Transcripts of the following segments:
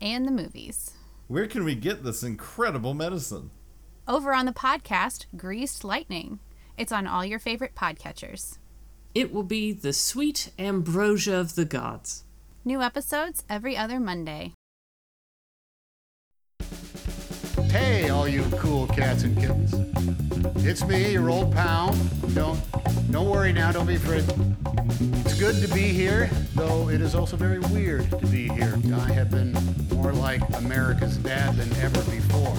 and the movies. Where can we get this incredible medicine? Over on the podcast, Greased Lightning. It's on all your favorite podcatchers. It will be the sweet ambrosia of the gods. New episodes every other Monday. Hey, all you cool cats and kittens. It's me, your old pal. Don't don't worry now, don't be afraid. It's good to be here, though it is also very weird to be here. I have been more like America's dad than ever before.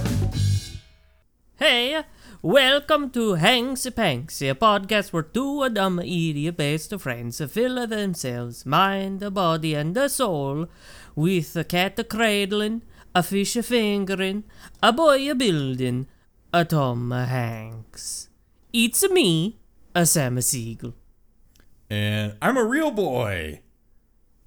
Hey, welcome to Hanksy Panksy, a podcast where two dumb idiot best friends fill themselves, mind, the body, and the soul with a cat cradling, a fish a fingering, a boy a building, a Tom a Hanks. It's me, a Sam a Siegel. And I'm a real boy.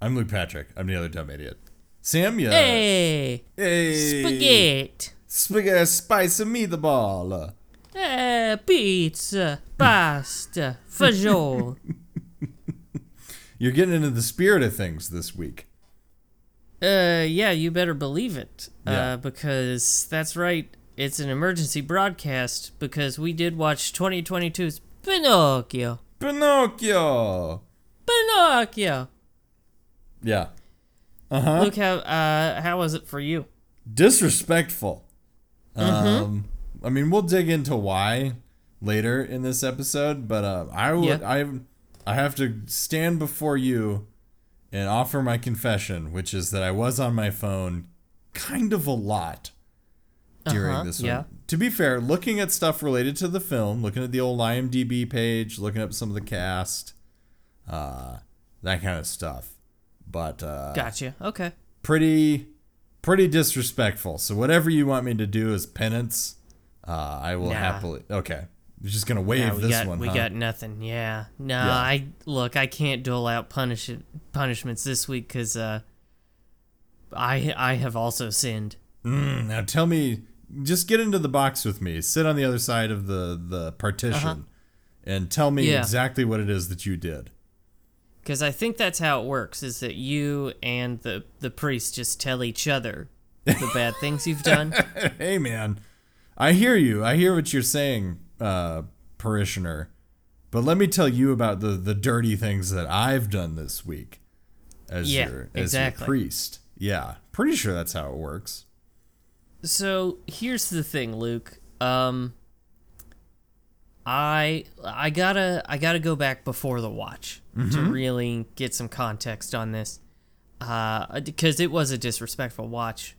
I'm Luke Patrick. I'm the other dumb idiot. Sam, yeah. Hey, Hey. spaghetti. Spaghetti spice meatball. Eh, pizza, pasta, fagioli. You're getting into the spirit of things this week. Uh, yeah, you better believe it. Yeah. Uh, because that's right. It's an emergency broadcast because we did watch 2022's Pinocchio. Pinocchio. Pinocchio. Yeah. Uh huh. Look how uh how was it for you? disrespectful. Um, I mean, we'll dig into why later in this episode, but uh, I would, Yeah. I, I have to stand before you and offer my confession, which is that I was on my phone kind of a lot during Uh-huh, this yeah. one. To be fair, looking at stuff related to the film, looking at the old IMDb page, looking up some of the cast, uh, that kind of stuff. But uh, Gotcha. Okay. pretty pretty disrespectful. So whatever you want me to do as penance, uh, I will Nah. happily. Okay, you're just gonna wave Yeah, we this got one. we huh? got nothing. Yeah. No, Yeah. I look. I can't dole out punish punishments this week because uh, I I have also sinned. Mm, now tell me, just get into the box with me. Sit on the other side of the the partition, and tell me Uh-huh. Yeah. exactly what it is that you did. Because I think that's how it works: is that you and the the priest just tell each other the bad things you've done. hey man, I hear you. I hear what you're saying, uh, parishioner. But let me tell you about the the dirty things that I've done this week as Yeah, your as exactly. your priest. Yeah, pretty sure that's how it works. So here's the thing, Luke. Um, I I gotta I gotta go back before the watch to really get some context on this, uh, because it was a disrespectful watch.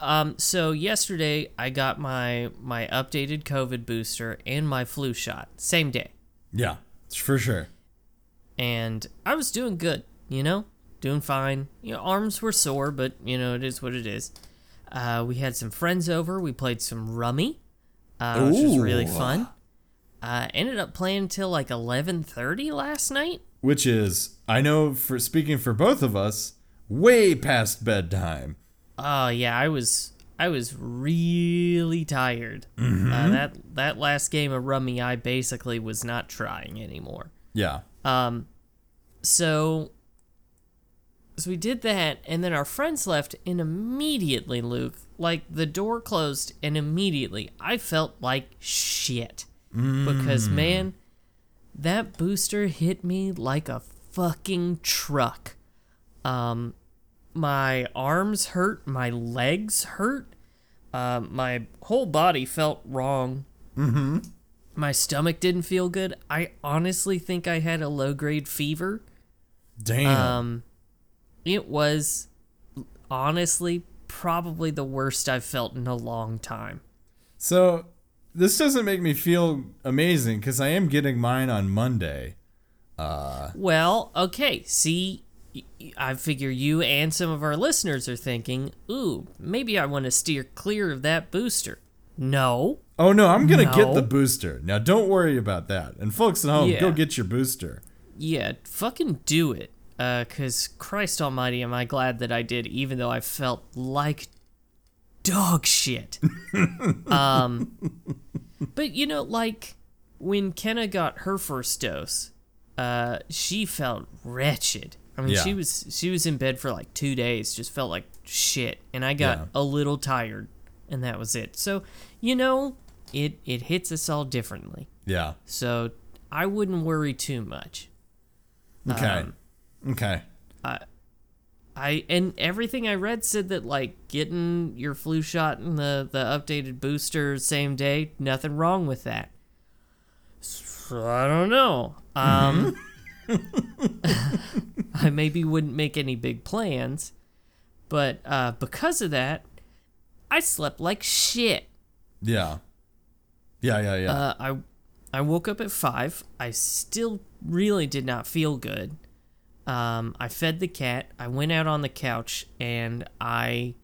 Um, so yesterday I got my my updated COVID booster and my flu shot same day. Yeah, for sure. and I was doing good, you know, doing fine. You know, arms were sore, but you know, it is what it is. Uh, we had some friends over. We played some rummy, uh, which was really fun. Uh, ended up playing till like eleven thirty last night. Which is, I know for speaking for both of us, way past bedtime. Oh yeah, I was I was really tired. Uh, that that last game of rummy, I basically was not trying anymore. Yeah. Um, so, so we did that, and then our friends left, and immediately, Luke, like the door closed, and immediately I felt like shit because man, that booster hit me like a fucking truck. Um, my arms hurt, my legs hurt, um, my whole body felt wrong my stomach didn't feel good. I honestly think I had a low grade fever. Damn. Um, it was honestly probably the worst I've felt in a long time. so this doesn't make me feel amazing because I am getting mine on Monday. Well, okay, see, I figure you and some of our listeners are thinking, ooh, maybe I want to steer clear of that booster. No. Oh no, I'm gonna get the booster. Now don't worry about that. And folks at home, Yeah. go get your booster. Yeah, fucking do it. Uh, cause Christ almighty, am I glad that I did, even though I felt like dog shit. um, but you know, like, when Kenna got her first dose, uh, she felt wretched. I mean, Yeah. she was she was in bed for like two days, just felt like shit, and I got Yeah. a little tired, and that was it. So, you know, it it hits us all differently. Yeah. So I wouldn't worry too much. Okay. Um, okay. I I and everything I read said that like getting your flu shot and the the updated booster same day, nothing wrong with that. So I don't know. Um I maybe wouldn't make any big plans, but uh because of that, I slept like shit. Yeah. Yeah, yeah, yeah. Uh, I I woke up at five. I still really did not feel good. Um, I fed the cat. I went out on the couch and I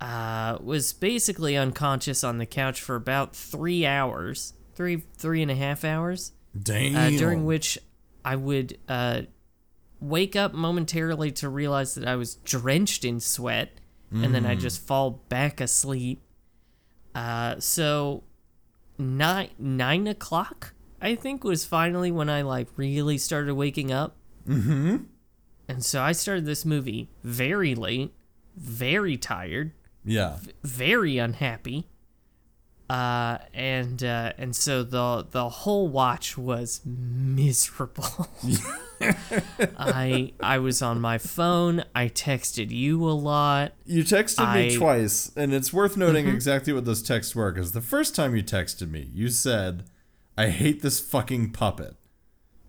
uh, was basically unconscious on the couch for about three hours, three three and a half hours. Damn. Uh, during which I would uh, wake up momentarily to realize that I was drenched in sweat, and then I just fall back asleep. Uh, so nine nine o'clock, I think, was finally when I like really started waking up. Mm-hmm. And so I started this movie very late, very tired, yeah. very unhappy. Uh, and uh, and so the the whole watch was miserable. I I was on my phone. I texted you a lot. You texted me I- Mm-hmm. twice, and it's worth noting exactly what those texts were, because the first time you texted me, you said, I hate this fucking puppet.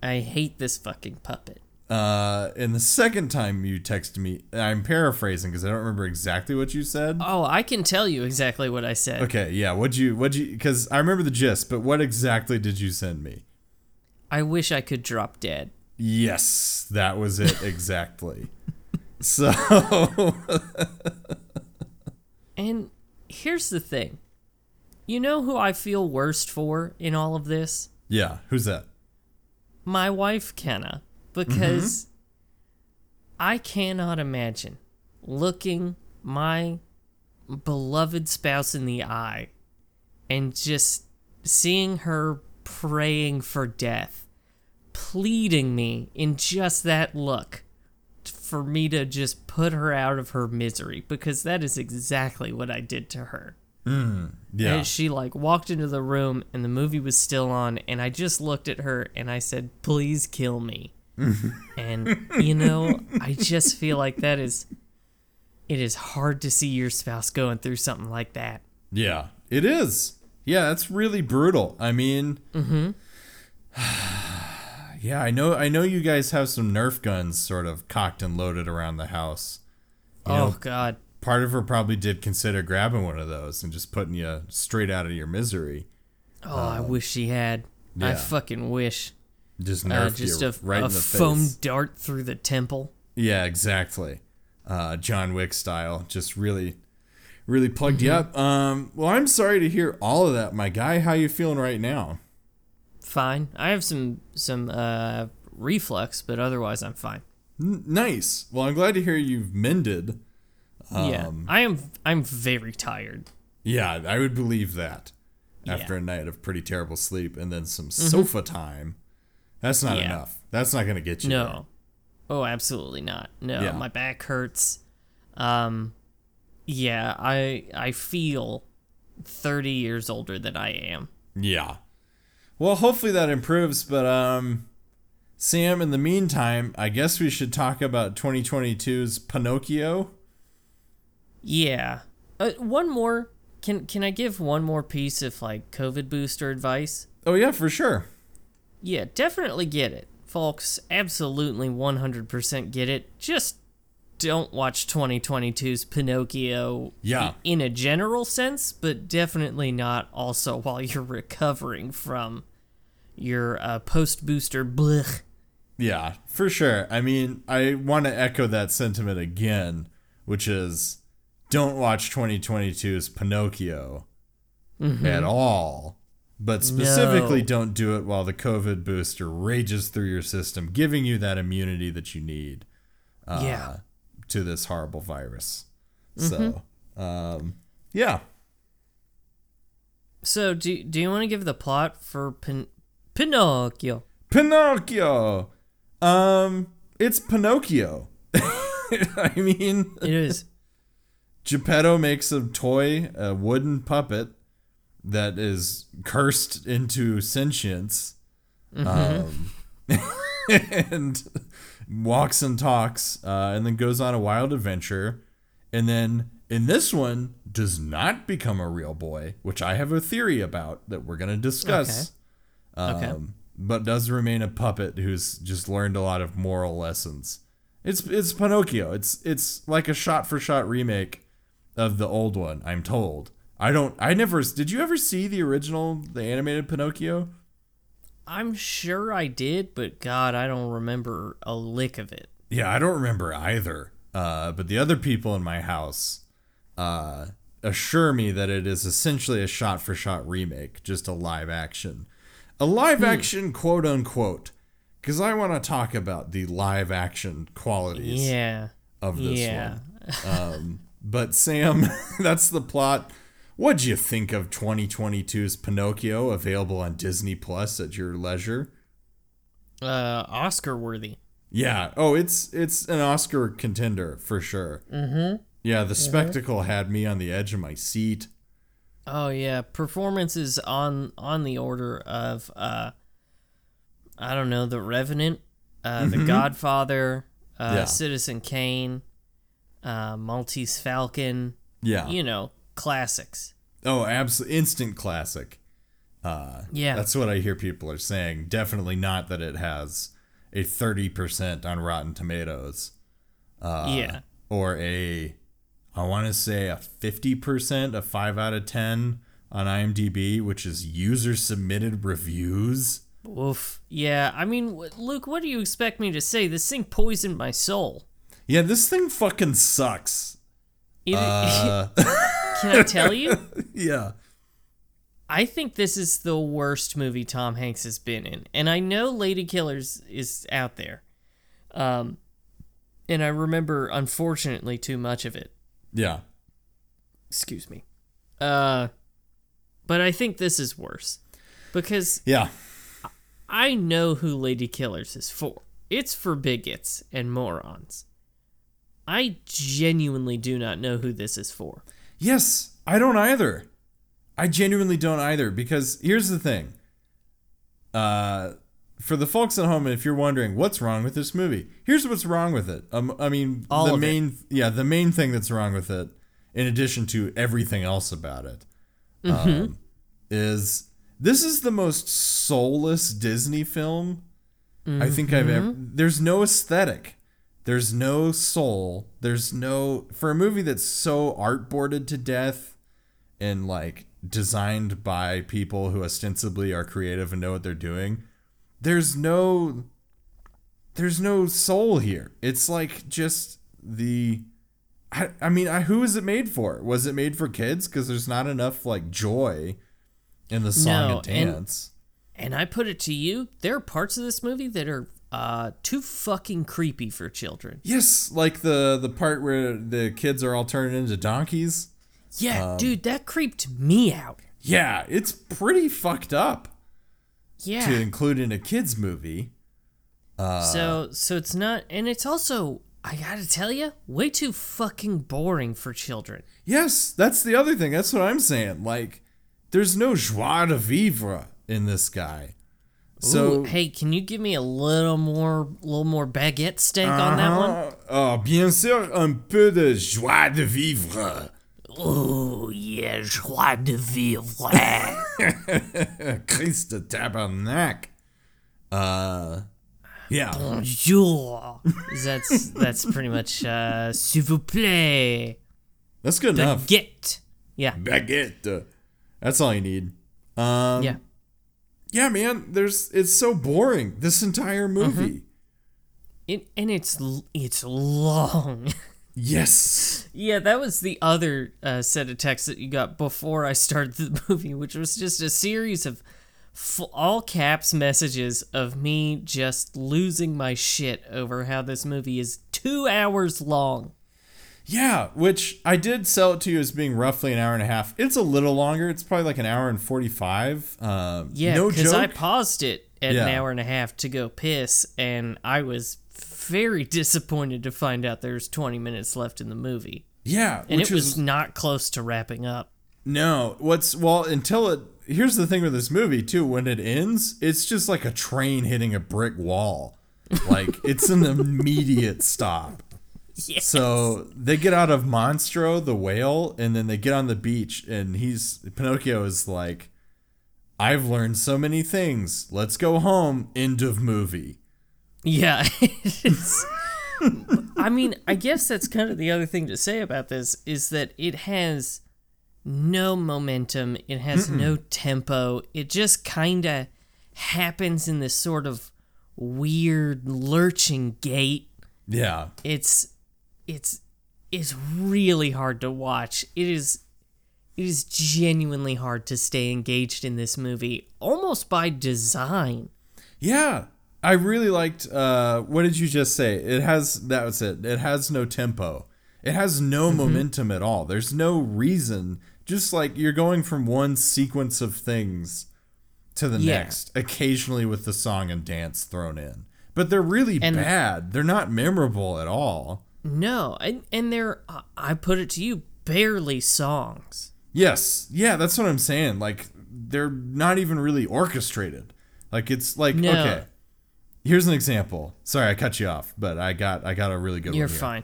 I hate this fucking puppet. Uh, and the second time you texted me, I'm paraphrasing because I don't remember exactly what you said. Oh, I can tell you exactly what I said. Okay, yeah, what'd you, what'd you, because I remember the gist, but what exactly did you send me? I wish I could drop dead. Yes, that was it exactly. so, And here's the thing. You know who I feel worst for in all of this? yeah, who's that? my wife Kenna Mm-hmm. because I cannot imagine looking my beloved spouse in the eye and just seeing her praying for death, pleading me in just that look for me to just put her out of her misery because that is exactly what I did to her. Mm, yeah. And she like walked into the room and the movie was still on and I just looked at her and I said, "Please kill me." And you know, I just feel like that is it is hard to see your spouse going through something like that. Yeah, it is. Yeah, that's really brutal. I mean, Mm-hmm. yeah, I know. I know you guys have some Nerf guns sort of cocked and loaded around the house. You oh know, god. part of her probably did consider grabbing one of those and just putting you straight out of your misery. Oh, I wish she had. I fucking wish. Just Uh, just you a, right a in the foam face. dart through the temple. Yeah, exactly. Uh, John Wick style. Just really, really plugged you Mm-hmm. up. Um, well, I'm sorry to hear all of that, my guy. How you feeling right now? Fine. I have some some uh reflux, but otherwise I'm fine. N- nice. Well, I'm glad to hear you've mended. yeah. Um, I am I'm very tired. Yeah, I would believe that. After Yeah. Mm-hmm. a night of pretty terrible sleep and then some sofa time. That's not Yeah. enough. That's not going to get you. there. No. Oh, absolutely not. No, Yeah. my back hurts. Um yeah, I I feel 30 years older than I am. Yeah. Well, hopefully that improves, but um Sam, in the meantime, I guess we should talk about 2022's Pinocchio. Yeah. Uh, one more can can I give one more piece of like COVID booster advice? Oh yeah, for sure. Yeah, definitely get it. Folks, absolutely 100% get it. Just don't watch 2022's Pinocchio Yeah. in a general sense, but definitely not also while you're recovering from your uh, post booster blech Yeah, for sure. I mean, I want to echo that sentiment again, which is don't watch 2022's Pinocchio at all. But specifically, No. don't do it while the COVID booster rages through your system, giving you that immunity that you need uh, Yeah. to this horrible virus. So, um, yeah. So do do you want to give the plot for Pin- Pinocchio? Pinocchio. Um, it's Pinocchio. I mean, It is. Geppetto makes a toy, a wooden puppet that is cursed into sentience, um, and walks and talks, uh, and then goes on a wild adventure, and then in this one does not become a real boy, which I have a theory about that we're gonna discuss. Okay. Um, but does remain a puppet who's just learned a lot of moral lessons. It's it's Pinocchio. It's it's like a shot for shot remake of the old one. I'm told. I don't. I never. Did you ever see the original, the animated Pinocchio? I'm sure I did, but God, I don't remember a lick of it. Yeah, I don't remember either. Uh, but the other people in my house uh, assure me that it is essentially a shot for shot remake, just a live action. A live action, quote unquote. Because I want to talk about the live action qualities Yeah. of this Yeah. one. Um, but Sam, that's the plot. What'd you think of 2022's Pinocchio, available on Disney Plus at your leisure? Uh, Oscar worthy. Yeah. Oh, it's it's an Oscar contender for sure. Mm-hmm. Yeah, the spectacle had me on the edge of my seat. Oh yeah, performances on on the order of uh, I don't know, The Revenant, uh, The Godfather, uh, Mm-hmm. Yeah. Citizen Kane, uh, Maltese Falcon. Yeah. You know, classics. Oh, absolutely instant classic. Uh, Yeah. That's what I hear people are saying. Definitely not that it has a 30% on Rotten Tomatoes. Uh, yeah. Or a, I want to say a 50%, a 5 out of 10 on IMDb, which is user submitted reviews. Oof. Yeah. I mean, Luke, what do you expect me to say? This thing poisoned my soul. Yeah, this thing fucking sucks. It- Uh, can I tell you? yeah. I think this is the worst movie Tom Hanks has been in. And I know Lady Killers is out there. Um and I remember unfortunately too much of it. Yeah. Excuse me. Uh but I think this is worse. Because Yeah. I know who Lady Killers is for. It's for bigots and morons. I genuinely do not know who this is for. Yes, I don't either. I genuinely don't either because here's the thing. Uh for the folks at home, if you're wondering what's wrong with this movie, here's what's wrong with it. Um, I mean, All the of it. main, yeah, the main thing that's wrong with it, in addition to everything else about it, Mm-hmm. um, is this is the most soulless Disney film I think I've ever. Mm-hmm. There's no aesthetic. There's no soul. There's no for a movie that's so artboarded to death and like designed by people who ostensibly are creative and know what they're doing. There's no there's no soul here. It's like just the I, I mean, I, who is it made for? Was it made for kids? Because there's not enough like joy in the song No, and and- dance. And I put it to you, there are parts of this movie that are uh, too fucking creepy for children. Yes, like the the part where the kids are all turned into donkeys. Yeah, Um, dude, that creeped me out. Yeah, it's pretty fucked up Yeah. to include in a kids movie. Uh, so so it's not and it's also I got to tell you, way too fucking boring for children. Yes, that's the other thing. That's what I'm saying. Like, there's no joie de vivre in this guy. So, Ooh, hey, can you give me a little more little more baguette stank on that one? Uh-huh. Oh, bien sûr, un peu de joie de vivre. Oh, yeah, joie de vivre. Christ de tabernacle. Uh, yeah. Bonjour. That's that's pretty much uh s'il vous plaît. That's good enough. Baguette. Yeah. Baguette. That's all you need. Um, Yeah. Yeah, man. There's it's so boring. This entire movie. It and it's it's long. Yes. yeah, that was the other uh, set of texts that you got before I started the movie, which was just a series of f- all caps messages of me just losing my shit over how this movie is two hours long. Yeah, which I did sell it to you as being roughly an hour and a half. It's a little longer. It's probably like an hour and 45. Um, Yeah, no because. I paused it at an hour and a half to go piss, and I was very disappointed to find out there's 20 minutes left in the movie. yeah, And which it was is not close to wrapping up. no. What's well until it. Here's the thing with this movie too. When it ends, it's just like a train hitting a brick wall. Like it's an immediate stop. Yes. So they get out of Monstro, the whale, and then they get on the beach, and he's Pinocchio is like, "I've learned so many things. Let's go home." End of movie. Yeah. I mean, I guess that's kind of the other thing to say about this is that it has no momentum, it has no tempo. It just kind of happens in this sort of weird lurching gait. Yeah, It's it's it's really hard to watch. It is it is genuinely hard to stay engaged in this movie almost by design. yeah. I really liked. Uh, what did you just say? It has that was it. It has no tempo. It has no Mm-hmm. momentum at all. There's no reason. Just like you're going from one sequence of things to the Yeah. next, occasionally with the song and dance thrown in. But they're really And- bad. They're not memorable at all. No, and and they're uh, I put it to you, barely songs. Yes. Yeah, that's what I'm saying. Like they're not even really orchestrated. Like it's like No. okay. Here's an example. Sorry, I cut you off, but I got I got a really good You're one. here. fine.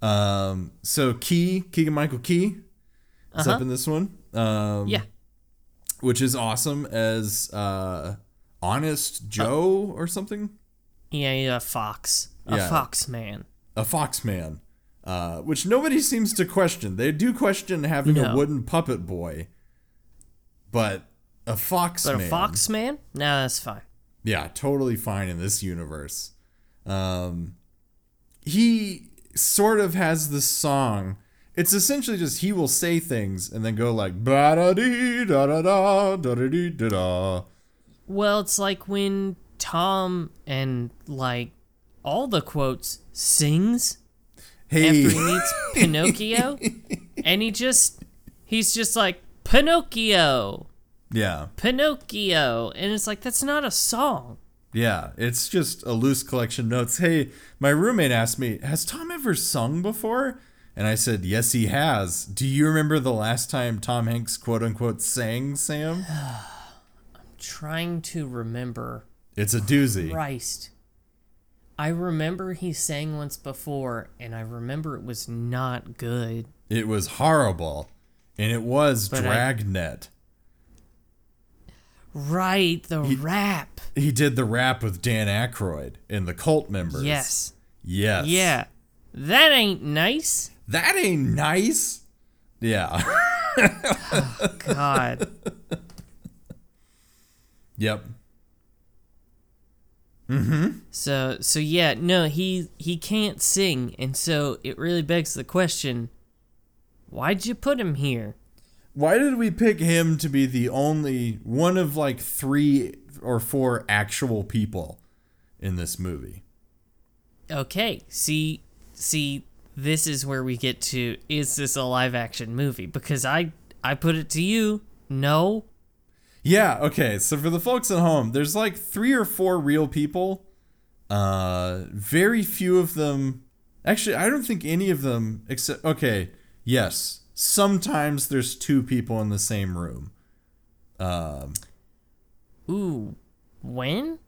Um so Key, Keegan Michael Key is up in this one. Um Uh-huh. Yeah. which is awesome as uh Honest Joe or something. Yeah, yeah, a fox. A Yeah. fox man. A fox man, uh, which nobody seems to question. They do question having a wooden puppet boy, but a fox But man, a fox man? No, that's fine. yeah, totally fine in this universe. Um, he sort of has this song. It's essentially just he will say things and then go like ba da dee da da da da da dee da da. Well, it's like when Tom and like all the quotes sings Hey, after he meets Pinocchio, and he just he's just like Pinocchio, yeah, Pinocchio, and it's like that's not a song. Yeah, it's just a loose collection of notes. Hey, my roommate asked me, "Has Tom ever sung before?" And I said, "Yes, he has." Do you remember the last time Tom Hanks quote unquote sang, Sam? I'm trying to remember It's a doozy. Christ. I remember he sang once before, and I remember it was not good. It was horrible, and it was But I- Dragnet. Right, the rap. He did the rap with Dan Aykroyd and the Cult members. Yes. Yes. Yeah. That ain't nice. That ain't nice. Yeah. Oh, God. yep. Mm-hmm. so so yeah, no, he he can't sing, and so it really begs the question, why'd you put him here? Why did we pick him to be the only one of like three or four actual people in this movie? Okay, see see this is where we get to is this a live action movie? Because I I put it to you, no. Yeah, okay. So for the folks at home, there's like three or four real people. Uh very few of them actually I don't think any of them except okay, yes. Sometimes there's two people in the same room. Um Ooh. When?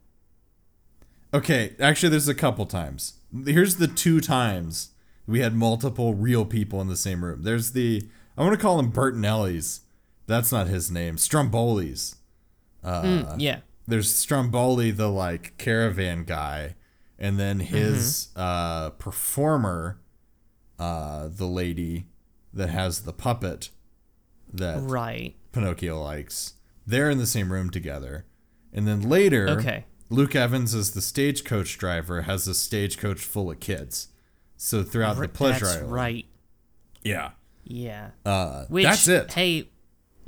Okay, actually there's a couple times. Here's the two times we had multiple real people in the same room. There's the I want to call them Bertinelli's. That's not his name. Stromboli's. Mm, yeah. there's Stromboli, the like caravan guy, and then his uh, performer, uh, the lady that has the puppet that Right. Pinocchio likes. They're in the same room together, and then later, Okay. Luke Evans as the stagecoach driver has a stagecoach full of kids. So throughout the pleasure That's island, right. yeah, Yeah. uh, Which, that's it. Hey,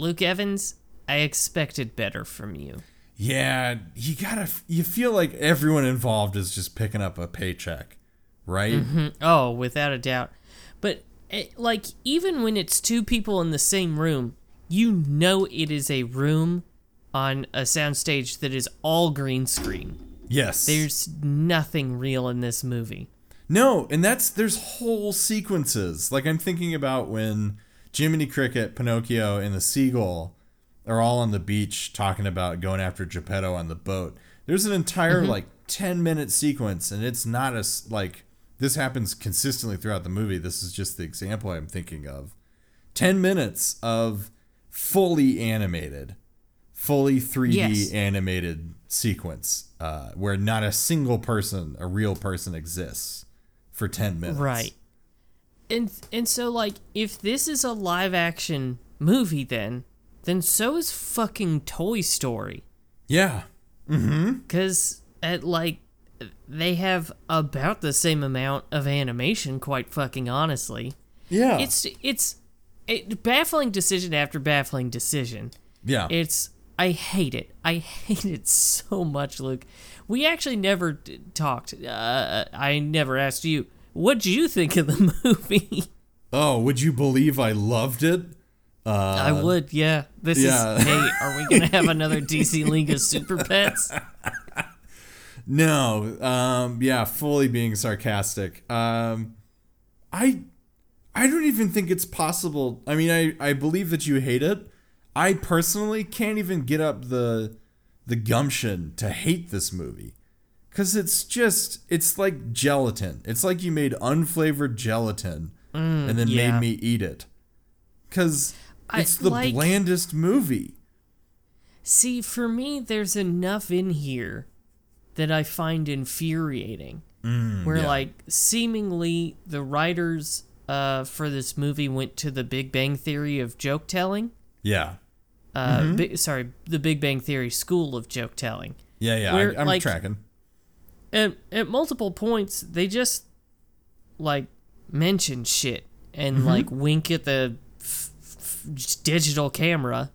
Luke Evans, I expected better from you. Yeah, you gotta. You feel like everyone involved is just picking up a paycheck, right? Mm-hmm. Oh, without a doubt. But eh, like even when it's two people in the same room, you know it is a room on a soundstage that is all green screen. Yes. There's nothing real in this movie. No, and that's there's whole sequences. Like I'm thinking about when Jiminy Cricket, Pinocchio, and the seagull are all on the beach talking about going after Geppetto on the boat. There's an entire like 10 minute sequence, and it's not as like this happens consistently throughout the movie. This is just the example I'm thinking of. 10 minutes of fully animated, fully 3D Yes. animated sequence uh, where not a single person, a real person, exists for 10 minutes. Right. And and so like if this is a live action movie then then so is fucking Toy Story Yeah. Mm-hmm. cuz at like they have about the same amount of animation quite fucking honestly. Yeah. It's it's it, baffling decision after baffling decision. yeah. It's I hate it. I hate it so much, Luke. We actually never d- talked. Uh, I never asked you. What'd you think of the movie? oh, would you believe I loved it? I would, yeah. This yeah. is. Hey, are we gonna have another DC League of Super Pets? No. Um yeah, fully being sarcastic. Um I I don't even think it's possible. I mean, I I believe that you hate it. I personally can't even get up the the gumption to hate this movie. Cuz it's just it's like gelatin. It's like you made unflavored gelatin and then yeah. made me eat it. I it's the like- blandest movie. See, for me, there's enough in here that I find infuriating. where yeah. like seemingly the writers uh, for this movie went to the Big Bang Theory of joke telling. Yeah. Uh, Mm-hmm. bi- sorry, the Big Bang Theory school of joke telling. Yeah, yeah. Where, I, I'm like- tracking. At at multiple points they just like mention shit and Mm-hmm. like wink at the f- f- digital camera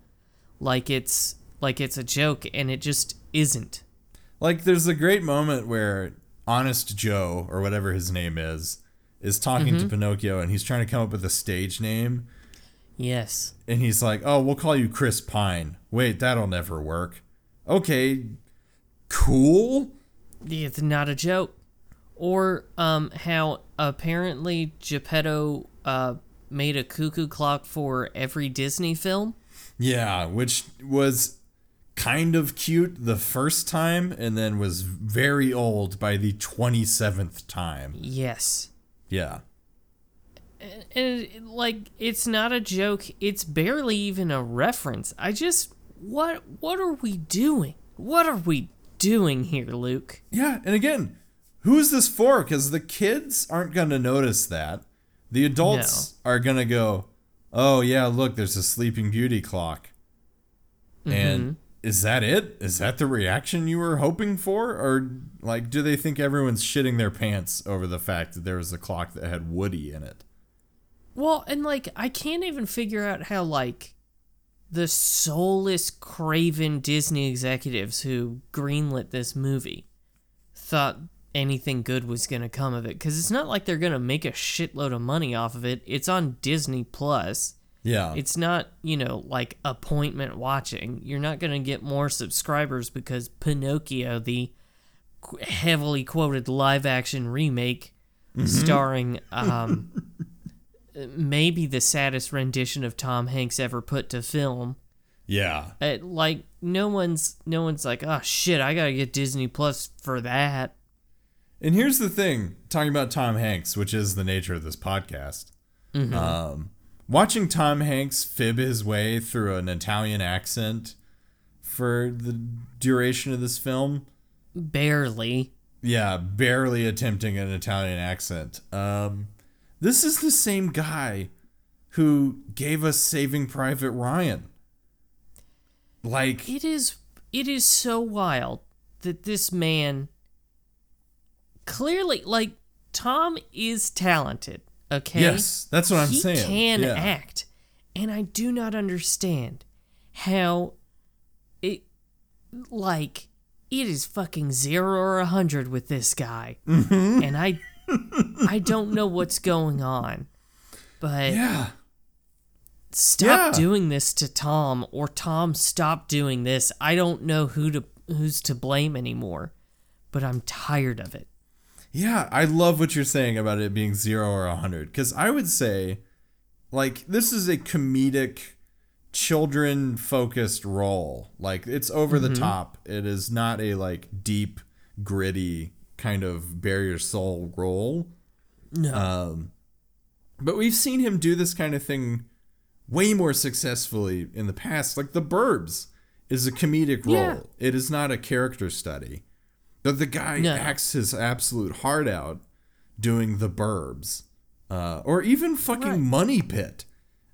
like it's like it's a joke and it just isn't Like there's a great moment where Honest Joe or whatever his name is is talking Mm-hmm. to Pinocchio and he's trying to come up with a stage name yes and he's like, "Oh, we'll call you Chris Pine." Wait, that'll never work. Okay. Cool? It's not a joke. Or um how apparently Geppetto uh made a cuckoo clock for every Disney film. Yeah, which was kind of cute the first time and then was very old by the 27th time. yes. Yeah. and it, like it's not a joke. It's barely even a reference. I just what what are we doing? What are we doing here luke Yeah, and again, who is this for? Because the kids aren't going to notice that. The adults are going to go, oh, yeah, look, there's a Sleeping Beauty clock. And mm-hmm. is that it? Is that the reaction you were hoping for? Or, like, do they think everyone's shitting their pants over the fact that there was a clock that had Woody in it? well and like i can't even figure out how like the soulless craven disney executives who greenlit this movie thought anything good was going to come of it because it's not like they're going to make a shitload of money off of it it's on disney plus Yeah. It's not, you know, like appointment watching. You're not going to get more subscribers because Pinocchio, the heavily quoted live action remake starring um, maybe the saddest rendition of Tom Hanks ever put to film. yeah. Uh, like no one's no one's like, "Oh shit, I got to get Disney Plus for that." And here's the thing talking about Tom Hanks, which is the nature of this podcast. Um, watching Tom Hanks fib his way through an Italian accent for the duration of this film. Barely. Yeah, barely attempting an Italian accent. Um, this is the same guy who gave us Saving Private Ryan. Like, It is it is so wild that this man clearly like Tom is talented, okay? Yes, that's what I'm he saying. can Yeah. act. And I do not understand how it like it is fucking 0 or a 100 with this guy. Mm-hmm. And I I don't know what's going on. But Yeah. stop Yeah. doing this to Tom or Tom stop doing this. I don't know who to who's to blame anymore, but I'm tired of it. Yeah, I love what you're saying about it being zero or a hundred. Because I would say, like, this is a comedic, children focused role. Like, it's over the mm-hmm. top. It is not a, like, deep, gritty, kind of bare your soul role. No. Um, but we've seen him do this kind of thing way more successfully in the past. Like, The Burbs is a comedic role, Yeah. it is not a character study. But the guy No. acts his absolute heart out doing the burbs. Uh, or even fucking Right. Money Pit.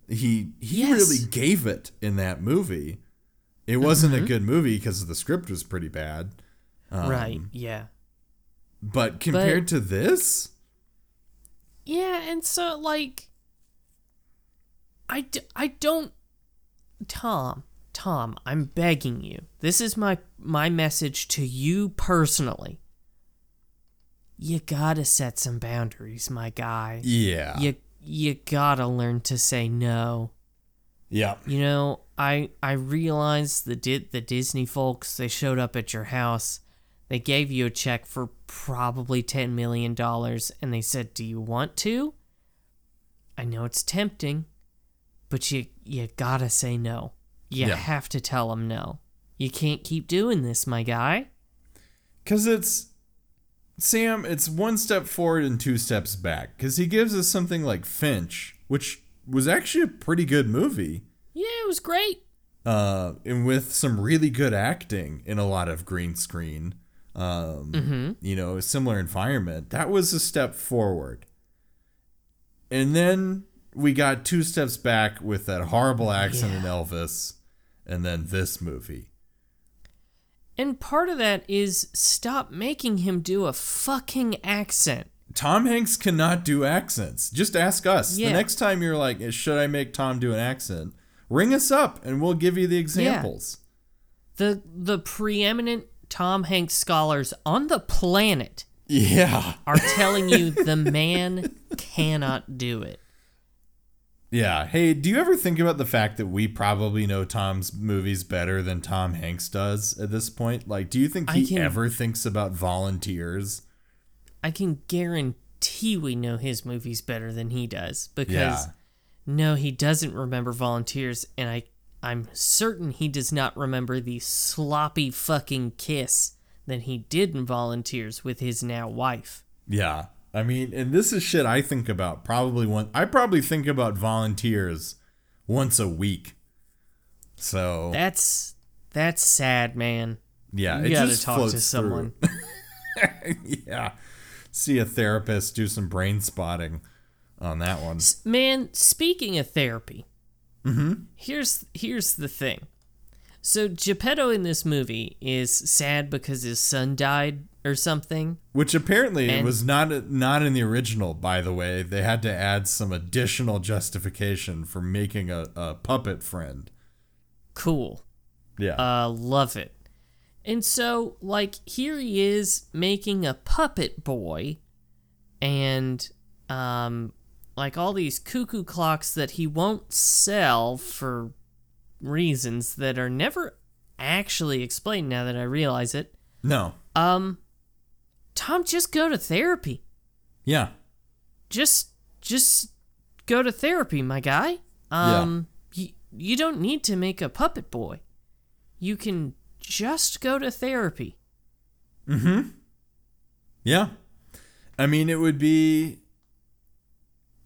He he Yes. really gave it in that movie. It wasn't Mm-hmm. a good movie because the script was pretty bad. Um, right. Yeah. But compared to this, Yeah, and so like I, d- I don't Tom, Tom, I'm begging you. This is my my message to you personally. You got to set some boundaries, my guy. yeah. You you got to learn to say no. Yeah. You know, I I realize the Di- the Disney folks they showed up at your house. They gave you a check for probably 10 million dollars and they said, "Do you want to?" I know it's tempting, but you you got to say no. You Yeah. have to tell them no. You can't keep doing this, my guy. Because it's Sam, it's one step forward and two steps back. Because he gives us something like Finch, which was actually a pretty good movie, Yeah, it was great. uh, and with some really good acting in a lot of green screen. Um, You know, a similar environment. That was a step forward. And then we got two steps back with that horrible accent in Elvis, and then this movie. And part of that is stop making him do a fucking accent. Tom Hanks cannot do accents. Just ask us. Yeah. The next time you're like, should I make Tom do an accent? Ring us up and we'll give you the examples. The the preeminent Tom Hanks scholars on the planet Yeah. are telling you the man cannot do it. Yeah. Hey, do you ever think about the fact that we probably know Tom's movies better than Tom Hanks does at this point? Like, do you think he can- ever thinks about volunteers? I can guarantee we know his movies better than he does because Yeah. no, he doesn't remember volunteers, and I I'm certain he does not remember the sloppy fucking kiss that he did in volunteers with his now wife. Yeah. I mean, and this is shit I think about probably one. I probably think about volunteers once a week. So That's that's sad, man. yeah, You it gotta just talk to someone. yeah. See a therapist, do some brain spotting on that one. Man, speaking of therapy, here's here's the thing. So Geppetto in this movie is sad because his son died or something. Which apparently And- was not not in the original, by the way. They had to add some additional justification for making a, a puppet friend. Cool. Yeah. Uh love it. And so like here he is making a puppet boy and um like all these cuckoo clocks that he won't sell for reasons that are never actually explained now that I realize it. no. Um, Tom, just go to therapy. Yeah. Just, just go to therapy, my guy. Um, you, you don't need to make a puppet boy. You can just go to therapy. Mhm. Yeah. I mean, it would be.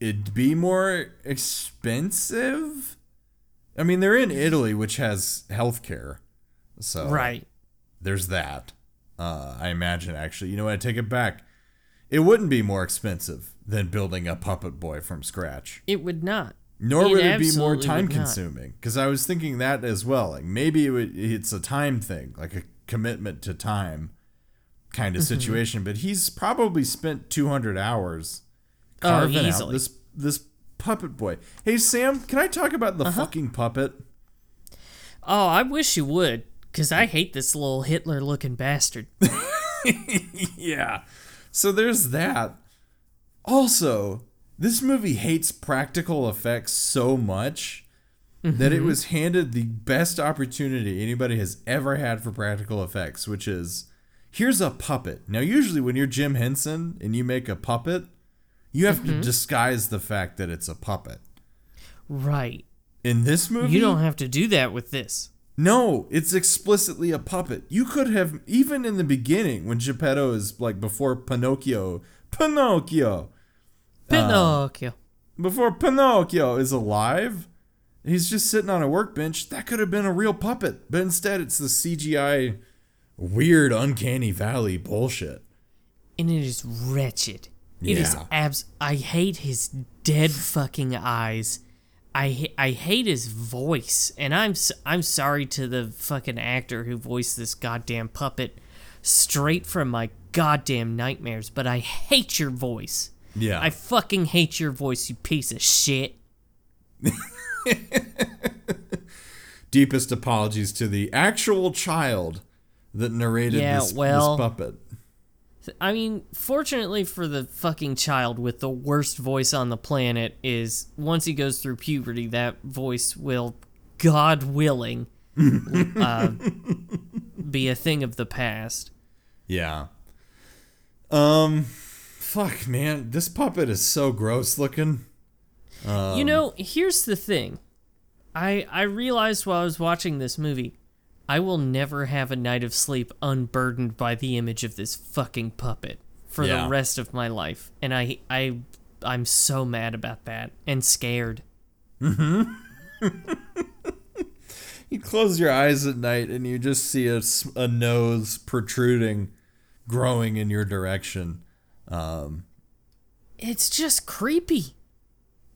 It'd be more expensive. I mean, they're in Italy, which has healthcare. So Right. there's that. Uh, I imagine actually, you know what? I take it back. It wouldn't be more expensive than building a puppet boy from scratch. It would not. Nor It would it be more time consuming. Because I was thinking that as well. Like maybe it would, it's a time thing, like a commitment to time kind of situation, but he's probably spent 200 hours Oh, carving out easily. this this puppet boy. Hey Sam, can I talk about the Uh-huh. fucking puppet? Oh, I wish you would, because I hate this little Hitler looking bastard. yeah. So there's that. Also, this movie hates practical effects so much that it was handed the best opportunity anybody has ever had for practical effects, which is here's a puppet. Now, usually when you're Jim Henson and you make a puppet, you have to mm-hmm. disguise the fact that it's a puppet. right. In this movie, You don't have to do that with this. no, it's explicitly a puppet. You could have even in the beginning when Geppetto is like before Pinocchio, Pinocchio, uh, Pinocchio. before Pinocchio is alive, he's just sitting on a workbench. That could have been a real puppet, but instead it's the CGI weird uncanny valley bullshit. and it is wretched. It is Yeah. abs. I hate his dead fucking eyes. I I hate his voice, and I'm I'm sorry to the fucking actor who voiced this goddamn puppet, straight from my goddamn nightmares. But I hate your voice. Yeah. I fucking hate your voice, you piece of shit. Deepest apologies to the actual child that narrated Yeah, this, well- this puppet. I mean, fortunately for the fucking child with the worst voice on the planet, is once he goes through puberty, that voice will, God willing, uh, be a thing of the past. Yeah. Um fuck man, this puppet is so gross looking. you know, here's the thing. I I realized while I was watching this movie, I will never have a night of sleep unburdened by the image of this fucking puppet for Yeah. the rest of my life, and I I I'm so mad about that and scared. You close your eyes at night and you just see a, a nose protruding, growing in your direction. Um, It's just creepy.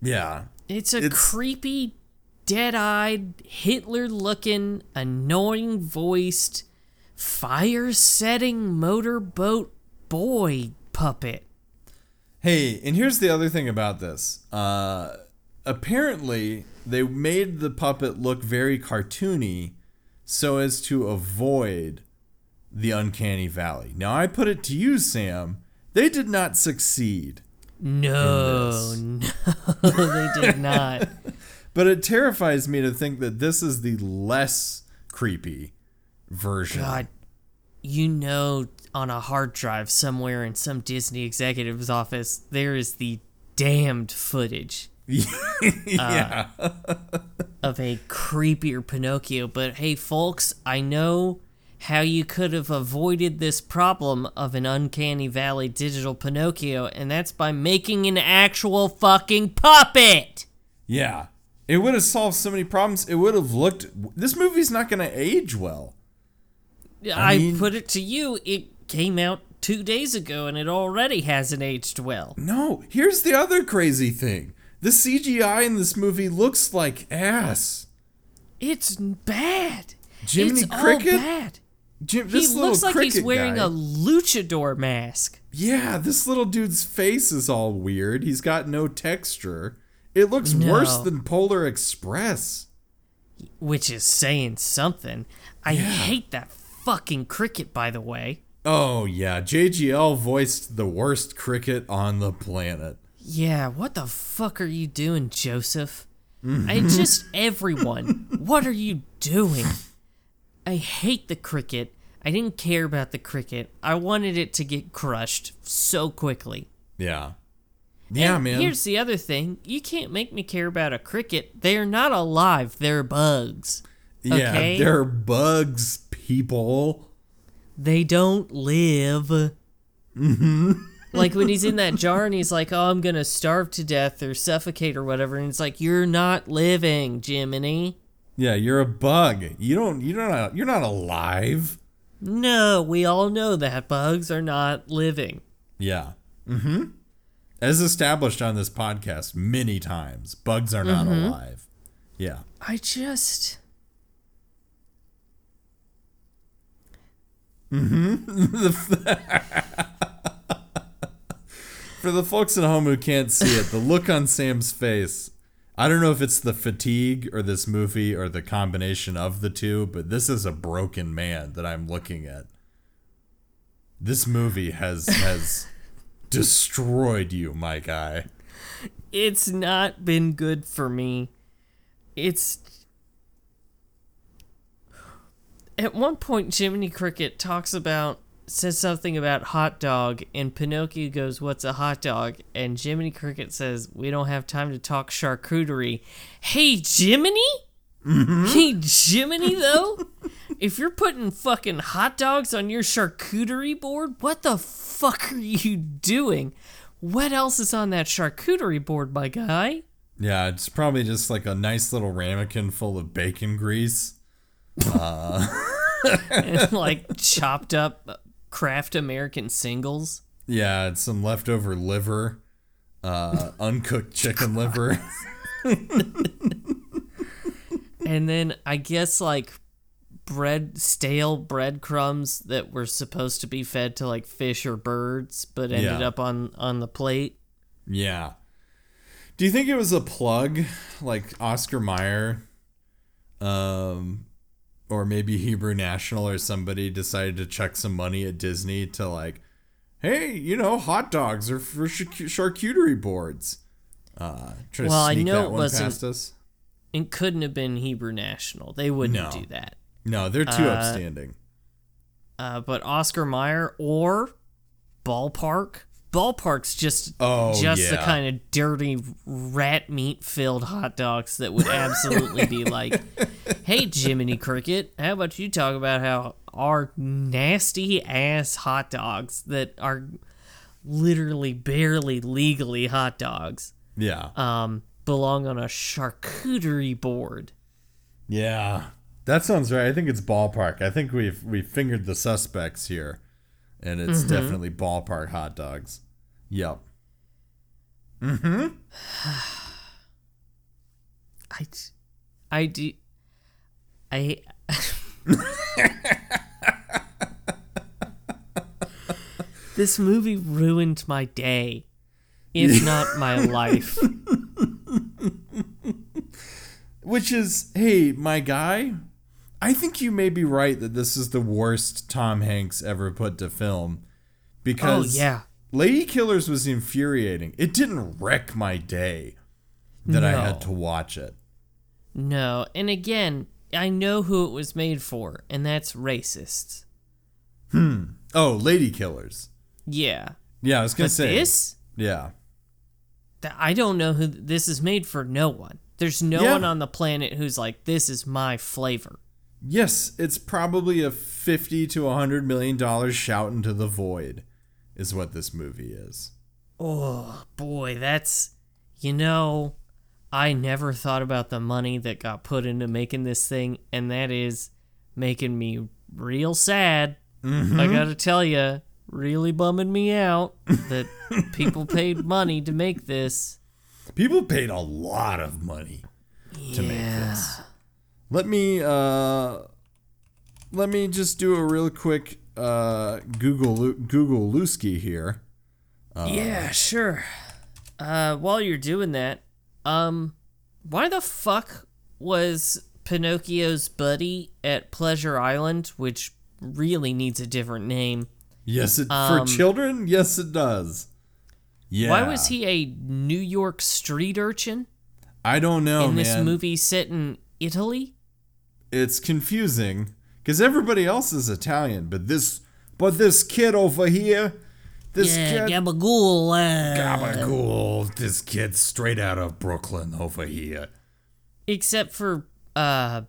yeah. It's a It's- creepy, dead-eyed, Hitler-looking, annoying voiced, fire-setting motorboat boy puppet. Hey, and here's the other thing about this. Uh, apparently, they made the puppet look very cartoony so as to avoid the uncanny valley. Now, I put it to you, Sam, they did not succeed. No, no, they did not. But it terrifies me to think that this is the less creepy version. God, you know, on a hard drive somewhere in some Disney executive's office, there is the damned footage yeah. Uh, of a creepier Pinocchio. But hey, folks, I know how you could have avoided this problem of an uncanny valley digital Pinocchio, and that's by making an actual fucking puppet. yeah. It would have solved so many problems. It would have looked. This movie's not going to age well. I, mean- put it to you, it came out two days ago, and it already hasn't aged well. No, here's the other crazy thing. The CGI in this movie looks like ass. It's bad. Jiminy it's Cricket? all bad. Jim, He looks like he's wearing guy- a luchador mask. Yeah, this little dude's face is all weird. He's got no texture. It looks worse than Polar Express. which is saying something. I hate that fucking cricket, by the way. Oh yeah, JGL voiced the worst cricket on the planet. Yeah, what the fuck are you doing, Joseph? Mm-hmm. I just everyone. What are you doing? I hate the cricket. I didn't care about the cricket. I wanted it to get crushed so quickly. Yeah. Yeah, And man. Here's the other thing. You can't make me care about a cricket. They're not alive. They're bugs. yeah, okay. they're bugs, people. they don't live. Mm-hmm. like when he's in that jar and he's like, "Oh, I'm gonna starve to death or suffocate or whatever," and it's like, "You're not living, Jiminy." Yeah, you're a bug. You don't. You're not. You're not alive. No, we all know that bugs are not living. Yeah. Mm-hmm. As established on this podcast many times, bugs are not Mm-hmm. alive. Yeah. I just. For the folks at home who can't see it, the look on Sam's face. I don't know if it's the fatigue or this movie or the combination of the two, but this is a broken man that I'm looking at. This movie has has destroyed you, my guy. It's not been good for me. It's at one point Jiminy Cricket talks about says something about hot dog and Pinocchio goes, "What's a hot dog?" and Jiminy Cricket says, "We don't have time to talk charcuterie." Hey, Jiminy? Hey, Jiminy though? if you're putting fucking hot dogs on your charcuterie board, what the fuck are you doing? What else is on that charcuterie board, my guy? Yeah, it's probably just like a nice little ramekin full of bacon grease. and like chopped up Kraft American singles. Yeah, it's some leftover liver, uh, uncooked chicken liver. And then I guess like bread stale breadcrumbs that were supposed to be fed to like fish or birds but ended Yeah. up on on the plate. Yeah. Do you think it was a plug, like Oscar Mayer, um, or maybe Hebrew National or somebody decided to chuck some money at Disney to like, hey, you know, hot dogs are for charcuterie boards. Uh, try to Well, I sneak know that it one wasn't- past us. It couldn't have been Hebrew National. They wouldn't No. do that. No, they're too Uh, upstanding. Uh, but Oscar Mayer or Ballpark. Ballpark's just Oh, just the kind of dirty rat meat filled hot dogs that would absolutely be like, "Hey Jiminy Cricket, how about you talk about how our nasty ass hot dogs that are literally barely legally hot dogs Yeah. um belong on a charcuterie board." Yeah, that sounds right. I think it's ballpark. I think we've we've fingered the suspects here, and it's Mm-hmm. definitely ballpark hot dogs. Yep. Mm-hmm. I, I do, I. this movie ruined my day, if not my life. Which is, hey, my guy, I think you may be right that this is the worst Tom Hanks ever put to film, Oh because yeah, Lady Killers was infuriating. It didn't wreck my day that I had to watch it. no, and again, I know who it was made for, and that's racists. Hmm. Oh, Lady Killers. Yeah, Yeah, I was gonna say this, Yeah. I don't know who this is made for. No one. There's no Yeah. one on the planet who's like, this is my flavor. Yes, it's probably a fifty to a hundred million dollars shout into the void, is what this movie is. Oh boy, that's you know, I never thought about the money that got put into making this thing, and that is making me real sad. I mm-hmm. gotta tell you, really bumming me out that people paid money to make this. People paid a lot of money to make this. Let me uh let me just do a real quick uh Google Google Lusky here. yeah, sure. Uh, while you're doing that, um, why the fuck was Pinocchio's buddy at Pleasure Island, which really needs a different name? Yes, it Um, for children, yes it does. Yeah. Why was he a New York street urchin I don't know, in man. this movie set in Italy? it's confusing because everybody else is Italian, but this but this kid over here, this kid Gabagool. Uh, Gabagool, this kid straight out of Brooklyn over here. except for uh,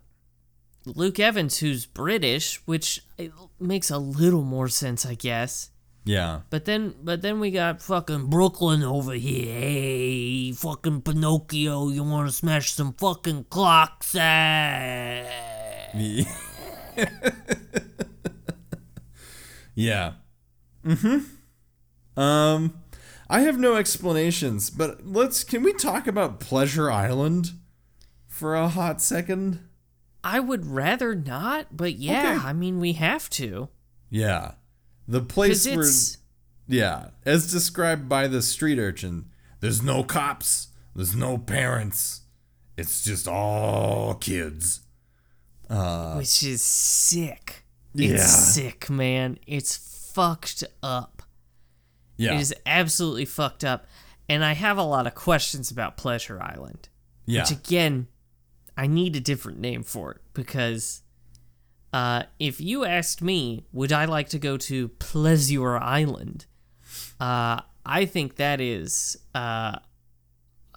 Luke Evans, who's British, which it makes a little more sense, I guess. Yeah. But then, but then we got fucking Brooklyn over here. Hey, fucking Pinocchio, you want to smash some fucking clocks? Ah. yeah. Mm-hmm. Um I have no explanations, but let's can we talk about Pleasure Island for a hot second? I would rather not, but yeah, Okay. I mean, we have to. Yeah. The place where Yeah, as described by the street urchin, there's no cops, there's no parents. It's just all kids. Uh, which is sick. Yeah. It's sick, man. It's fucked up. Yeah. It is absolutely fucked up. And I have a lot of questions about Pleasure Island. yeah. Which again, I need a different name for it because uh, if you asked me, would I like to go to Pleasure Island? Uh, I think that is uh,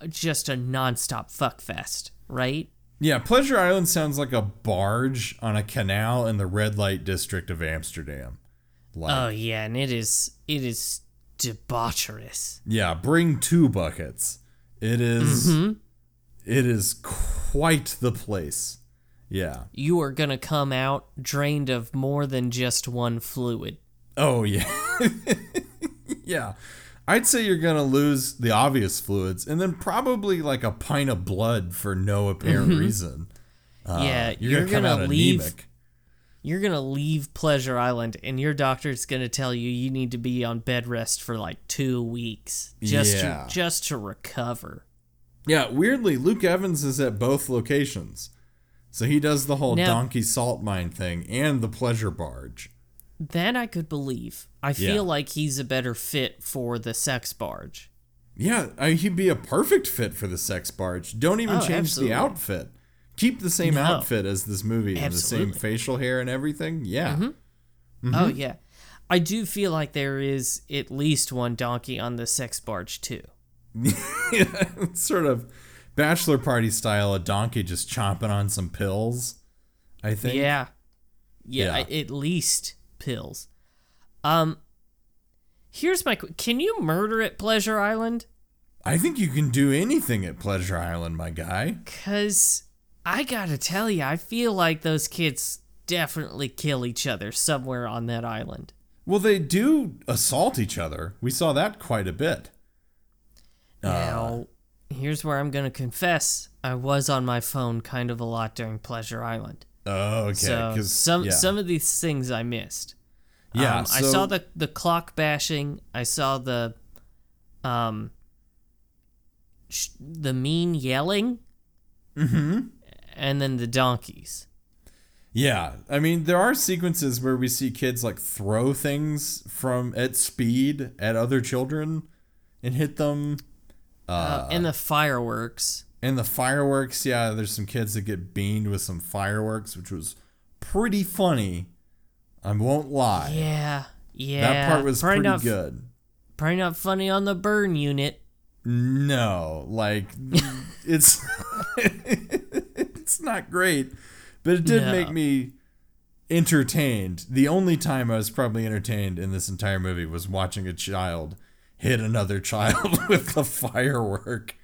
just a nonstop fuck fest, right? yeah, Pleasure Island sounds like a barge on a canal in the red light district of Amsterdam. Like, Oh yeah, and it is it is debaucherous. yeah, bring two buckets. It is- Mm-hmm. It is quite the place. Yeah. You are gonna come out drained of more than just one fluid. Oh yeah. yeah. I'd say you're gonna lose the obvious fluids and then probably like a pint of blood for no apparent reason. Uh, yeah, you're, you're, gonna, out leave. anemic. You're gonna leave Pleasure Island, and your doctor's gonna tell you you need to be on bed rest for like two weeks just Yeah. to just to recover. Yeah, weirdly, Luke Evans is at both locations. So he does the whole Now- donkey salt mine thing and the pleasure barge. That I could believe. I feel Yeah. like he's a better fit for the sex barge. Yeah, I, he'd be a perfect fit for the sex barge. Don't even Oh, change absolutely. the outfit. Keep the same No. outfit as this movie and the same facial hair and everything. Yeah. Oh Mm-hmm. yeah, I do feel like there is at least one donkey on the sex barge too. sort of bachelor party style, a donkey just chomping on some pills. I think. Yeah. Yeah, Yeah. At least pills. Um Here's my qu- Can you murder at Pleasure Island? I think you can do anything at Pleasure Island, my guy. Cuz I got to tell you, I feel like those kids definitely kill each other somewhere on that island. Well, they do assault each other. We saw that quite a bit. Uh, Now, here's where I'm going to confess. I was on my phone kind of a lot during Pleasure Island. Oh, okay. so some yeah. some of these things I missed. Yeah, Um, I saw the the clock bashing. I saw the um sh- the mean yelling. Mm-hmm. And then the donkeys. Yeah, I mean there are sequences where we see kids like throw things from at speed at other children and hit them. Uh, and the fireworks. And the fireworks, yeah, there's some kids that get beamed with some fireworks, which was pretty funny. I won't lie. Yeah. Yeah. that part was probably pretty not, good. Probably not funny on the burn unit. No, like it's it's not great, but it did No. make me entertained. The only time I was probably entertained in this entire movie was watching a child hit another child with a firework.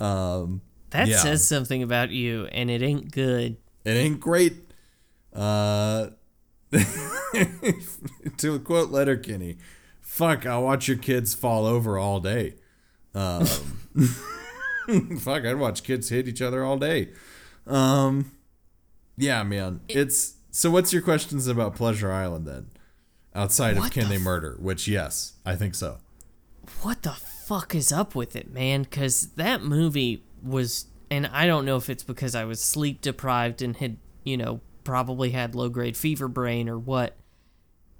Um, That Yeah. says something about you, and it ain't good. it ain't great. Uh, to quote Letterkenny, "Fuck, I'll watch your kids fall over all day." Um, fuck, I'd watch kids hit each other all day. Um, yeah, man. It's so. What's your questions about Pleasure Island then? Outside of can the they murder? Which yes, I think so. What the fuck is up with it, man? Because that movie was, and I don't know if it's because I was sleep deprived and had, you know, probably had low grade fever brain or what.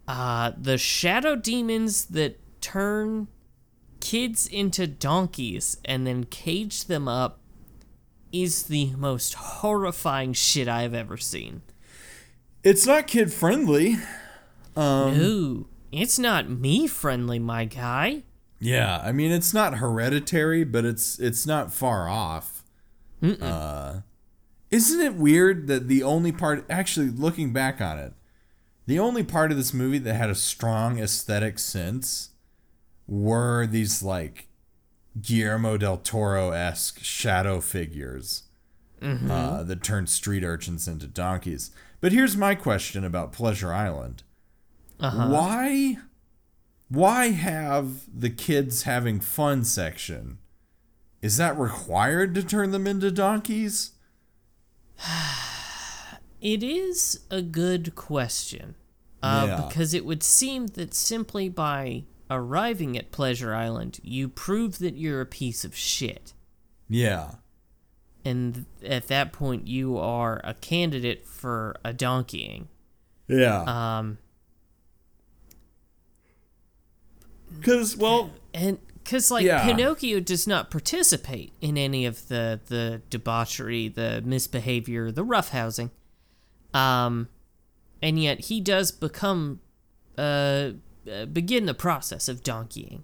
Uh, the shadow demons that turn kids into donkeys and then cage them up is the most horrifying shit I've ever seen. It's not kid friendly. Um, no, it's not me friendly, my guy. Yeah, I mean it's not hereditary, but it's it's not far off. Uh, isn't it weird that the only part, actually looking back on it, the only part of this movie that had a strong aesthetic sense were these like Guillermo del Toro esque shadow figures uh, that turned street urchins into donkeys. But here's my question about Pleasure Island: Why? Why have the kids having fun section? Is that required to turn them into donkeys? It is a good question. Uh, Yeah. Because it would seem that simply by arriving at Pleasure Island, you prove that you're a piece of shit. Yeah. And at that point, you are a candidate for a donkeying. Yeah. Um, Because, well, and because like Yeah. Pinocchio does not participate in any of the the debauchery, the misbehavior, the roughhousing, um, and yet he does become uh, uh begin the process of donkeying.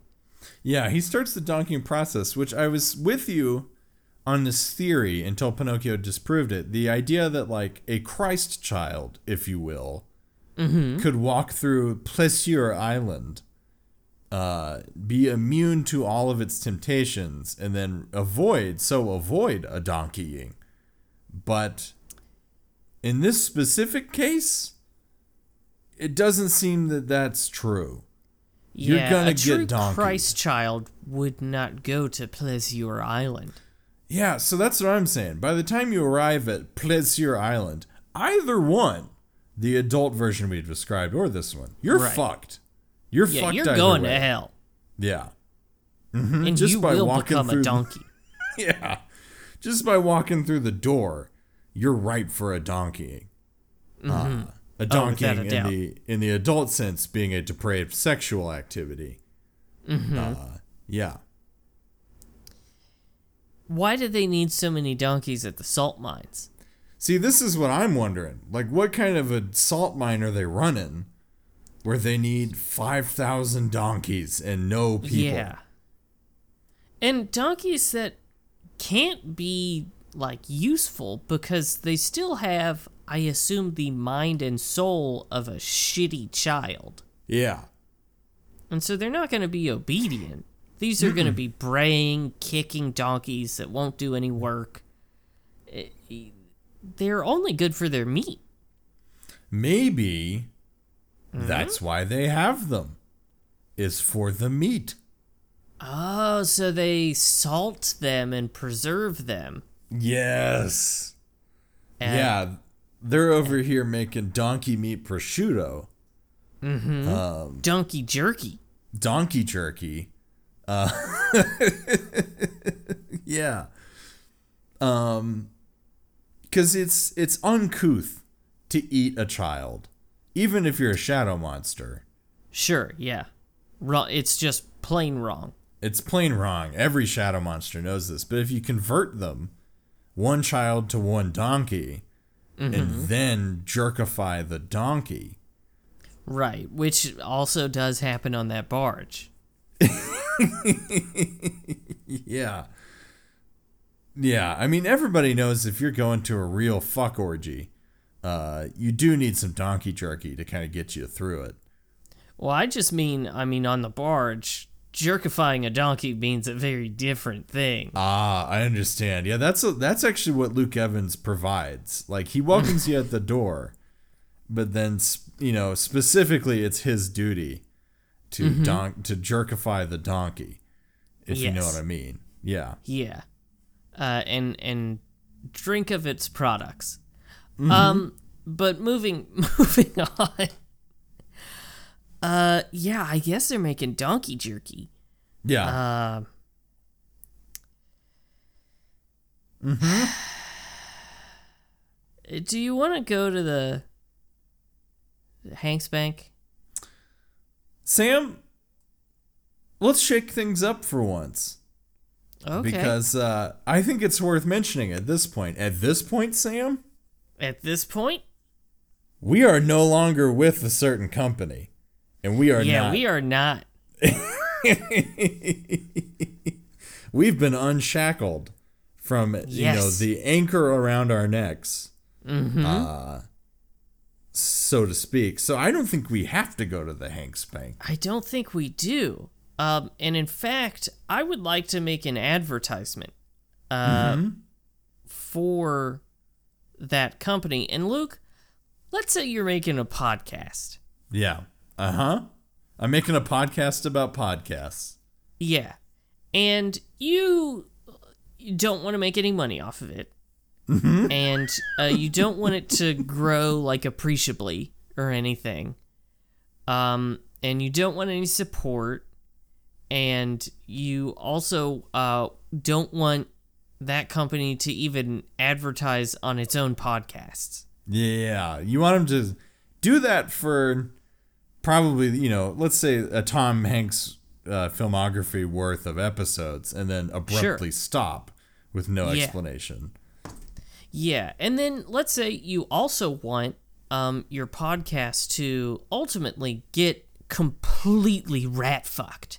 yeah, he starts the donkeying process, which I was with you on this theory until Pinocchio disproved it. The idea that, like, a Christ child, if you will, could walk through Pleasure Island, uh, be immune to all of its temptations, and then avoid, so avoid a donkeying. But in this specific case, it doesn't seem that that's true. You're yeah, gonna a get true donkeyed. Christ child would not go to Pleasure Island. Yeah, so that's what I'm saying. By the time you arrive at Pleasure Island, either one, the adult version we described or this one, you're Right. fucked. You're Yeah, fucked you're going way. to hell, Yeah. and just you by will walking become through- a donkey. Yeah. Just by walking through the door, you're ripe for a donkeying. Uh, a Oh, a in doubt. the in the adult sense being a depraved sexual activity. Mm-hmm. Uh, yeah. Why do they need so many donkeys at the salt mines? See, this is what I'm wondering. Like, what kind of a salt mine are they running where they need 5,000 donkeys and no people? Yeah. And donkeys that can't be like useful because they still have, I assume, the mind and soul of a shitty child. Yeah. And so they're not going to be obedient. These are going to be braying, kicking donkeys that won't do any work. Eh, They're only good for their meat. Maybe Mm-hmm. that's why they have them, is for the meat. Oh, so they salt them and preserve them. Yes. And yeah. They're over here making donkey meat prosciutto, Donkey jerky. donkey jerky. Uh, yeah. Um, because it's it's uncouth to eat a child, even if you're a shadow monster. Sure, yeah. Wrong. It's just plain wrong. It's plain wrong. Every shadow monster knows this. But if you convert them, one child to one donkey, and mm-hmm. then jerkify the donkey, Right, which also does happen on that barge. yeah. Yeah, I mean everybody knows if you're going to a real fuck orgy, uh, you do need some donkey jerky to kind of get you through it. Well, I just mean, I mean, on the barge, jerkifying a donkey means a very different thing. Ah, I understand. Yeah, that's a, that's actually what Luke Evans provides. Like he welcomes you at the door, but then you know specifically it's his duty to don- to jerkify the donkey, if you know what I mean. Yeah. Yeah. Uh, and and drink of its products. Um, but moving moving on. Uh, yeah, I guess they're making donkey jerky. Yeah. Uh, Hmm. Do you want to go to the Hanks Bank? Sam, let's shake things up for once. Okay. Because uh, I think it's worth mentioning at this point. At this point, Sam, At this point, we are no longer with a certain company. And we are yeah, not. we are not. We've been unshackled from, you know, the anchor around our necks, Mm-hmm. uh, so to speak. So I don't think we have to go to the Hanks Bank. I don't think we do. Um, and in fact, I would like to make an advertisement uh, Mm-hmm. for that company. And Luke, let's say you're making a podcast. Yeah. Uh huh. I'm making a podcast about podcasts. Yeah. And you don't want to make any money off of it. Mm-hmm. And uh, you don't want it to grow like appreciably or anything. um, and you don't want any support, and you also uh, don't want that company to even advertise on its own podcasts. Yeah, you want them to do that for probably you know, let's say a Tom Hanks uh, filmography worth of episodes, and then abruptly stop with no Yeah. explanation. Yeah, and then let's say you also want um, your podcast to ultimately get completely rat fucked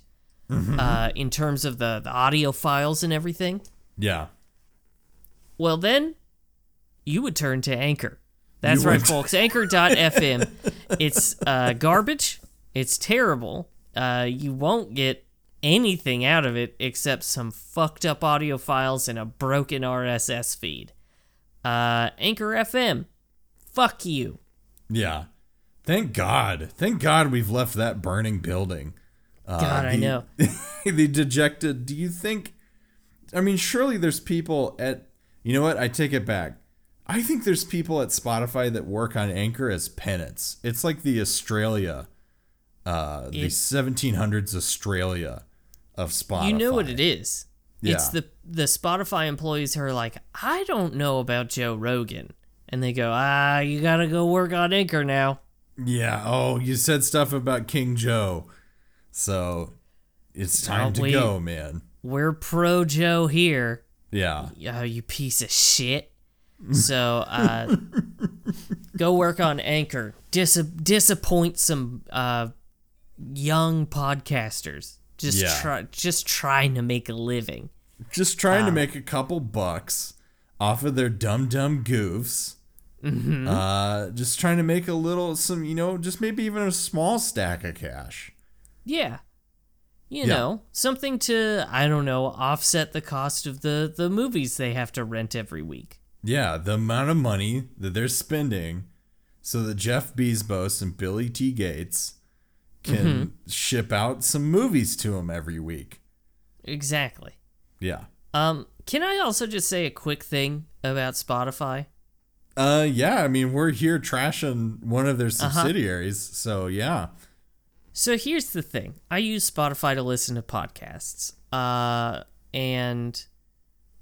uh, in terms of the, the audio files and everything. Yeah, Well, then you would turn to Anchor. That's You right, would. folks. Anchor.fm. It's uh, garbage. It's terrible. Uh, you won't get anything out of it except some fucked up audio files and a broken RSS feed. Uh, Anchor FM. Fuck you. yeah. Thank God. Thank God we've left that burning building. Uh, God, I know. the dejected. Do you think? I mean, surely there's people at. You know what? I take it back. I think there's people at Spotify that work on Anchor as penance. It's like the Australia, uh, the It- 1700s Australia of Spotify. You know what it is. Yeah. It's the the Spotify employees who are like, I don't know about Joe Rogan. And they go, ah, you gotta go work on Anchor now. Yeah. Oh, you said stuff about King Joe, so it's time to go, man. We're pro Joe here. Yeah. Oh, you piece of shit. So, uh, go work on Anchor. Dis- disappoint some uh, young podcasters. Just Yeah. try, just trying to make a living. Just trying to make a couple bucks off of their dumb dumb goofs. Mm-hmm. Uh, just trying to make a little some, you know, just maybe even a small stack of cash. Yeah. You Yeah. know, something to I don't know, offset the cost of the the movies they have to rent every week. Yeah, the amount of money that they're spending so that Jeff Bezos and Billy T. Gates can Mm-hmm. ship out some movies to them every week. Exactly. Yeah. Um, can I also just say a quick thing about Spotify? Uh, yeah. I mean, we're here trashing one of their Uh-huh. subsidiaries, so yeah. So here's the thing. I use Spotify to listen to podcasts. Uh and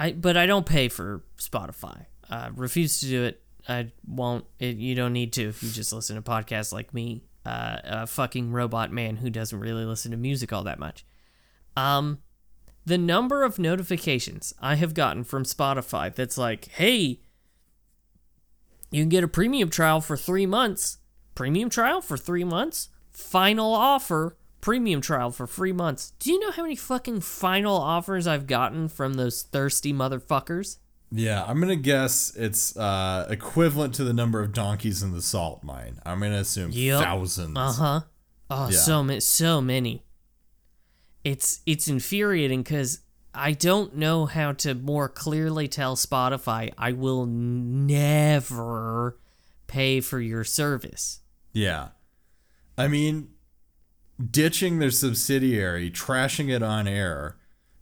I but I don't pay for Spotify. Uh refuse to do it. I won't it, you don't need to if you just listen to podcasts like me. Uh a fucking robot man who doesn't really listen to music all that much. Um the number of notifications I have gotten from Spotify that's like, "Hey, you can get a premium trial for 3 months." Premium trial for 3 months? Final offer premium trial for three months. Do you know how many fucking final offers I've gotten from those thirsty motherfuckers? Yeah, I'm gonna guess it's uh, equivalent to the number of donkeys in the salt mine. I'm gonna assume Yep. thousands. Uh huh. Oh, Yeah. so many, so many. It's it's infuriating because I don't know how to more clearly tell Spotify I will never pay for your service. Yeah, I mean, ditching their subsidiary, trashing it on air,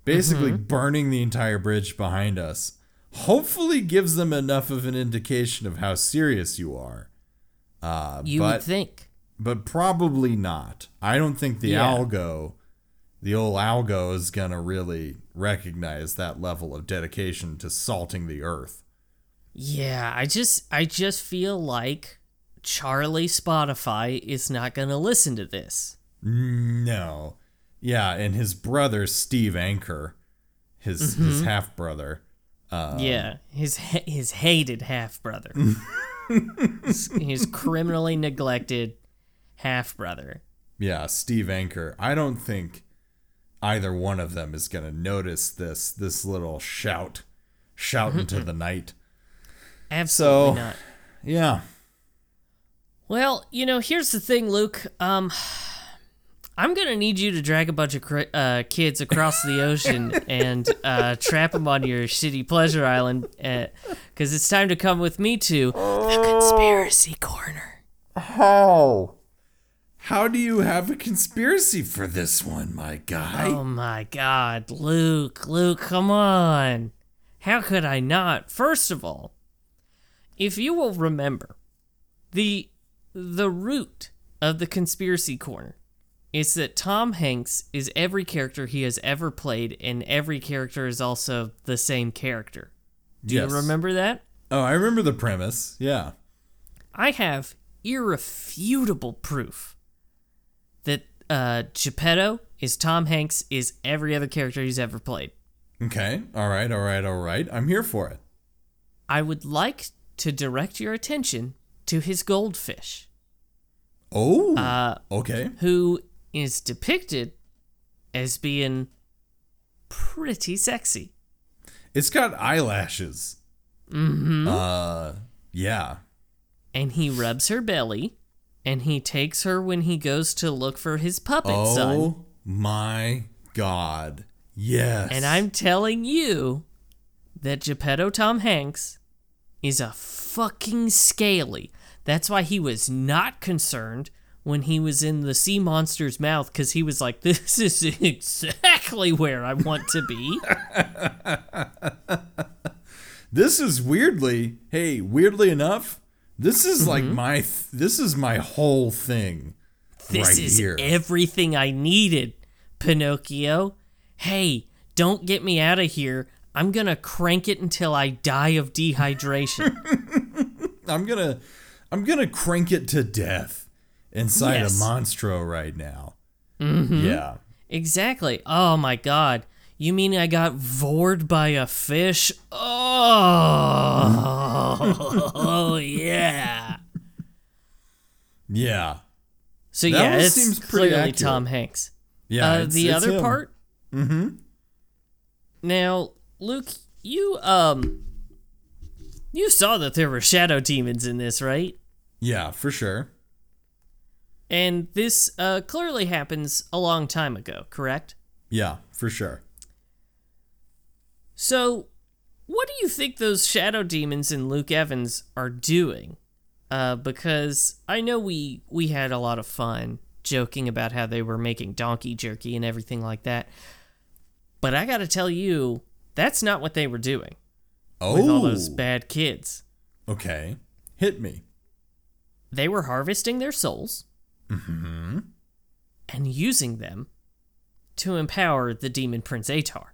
basically Mm-hmm. burning the entire bridge behind us. Hopefully, gives them enough of an indication of how serious you are. Uh, You but would think. but probably not. I don't think the Yeah. algo, the old algo, is gonna really recognize that level of dedication to salting the earth. Yeah, I just I just feel like Charlie Spotify is not gonna listen to this. No, yeah, and his brother Steve Anchor, his his mm-hmm. half brother. Um, yeah, his his hated half brother, his, his criminally neglected half brother. Yeah, Steve Anchor. I don't think either one of them is gonna notice this this little shout, shout into the night. Absolutely So- not. Yeah, Well, you know, here's the thing, Luke. Um, I'm gonna need you to drag a bunch of cri- uh, kids across the ocean and uh, trap them on your shitty pleasure island, because it's time to come with me to the conspiracy corner. How? How do you have a conspiracy for this one, my guy? Oh my god, Luke, Luke, come on. How could I not? First of all, if you will remember, the the root of the conspiracy corner is that Tom Hanks is every character he has ever played, and every character is also the same character. Do Yes. you remember that? Oh, I remember the premise. Yeah. I have irrefutable proof that uh, Geppetto is Tom Hanks is every other character he's ever played. Okay. All right. All right. All right. I'm here for it. I would like to direct your attention to his goldfish, Oh. uh, okay. who is depicted as being pretty sexy. It's got eyelashes. Mm-hmm. Uh. Yeah. And he rubs her belly, and he takes her when he goes to look for his puppet Oh son. Oh my God. Yes. And I'm telling you that Geppetto Tom Hanks is a fucking scaly. That's why he was not concerned when he was in the sea monster's mouth because he was like, this is exactly where I want to be. This is weirdly, hey, weirdly enough, this is like Mm-hmm. my th- this is my whole thing. This right is here. everything I needed, Pinocchio. Hey, don't get me out of here. I'm gonna crank it until I die of dehydration. I'm going to I'm to crank it to death inside Yes. a monstro right now. Mm-hmm. Yeah. Exactly. Oh my god. You mean I got vored by a fish? Oh, oh yeah. Yeah. So That yeah, it's seems pretty clearly accurate. Tom Hanks. Yeah. uh, it's- the it's other him. part. Mm-hmm. Now, Luke, you um, you saw that there were shadow demons in this, right? Yeah, for sure. And this uh, clearly happens a long time ago, correct? Yeah, for sure. So, what do you think those shadow demons in Luke Evans are doing? Uh, because I know we we had a lot of fun joking about how they were making donkey jerky and everything like that. But I got to tell you, that's not what they were doing Oh. with all those bad kids. okay. Hit me. They were harvesting their souls mm-hmm. and using them to empower the demon Prince Atar.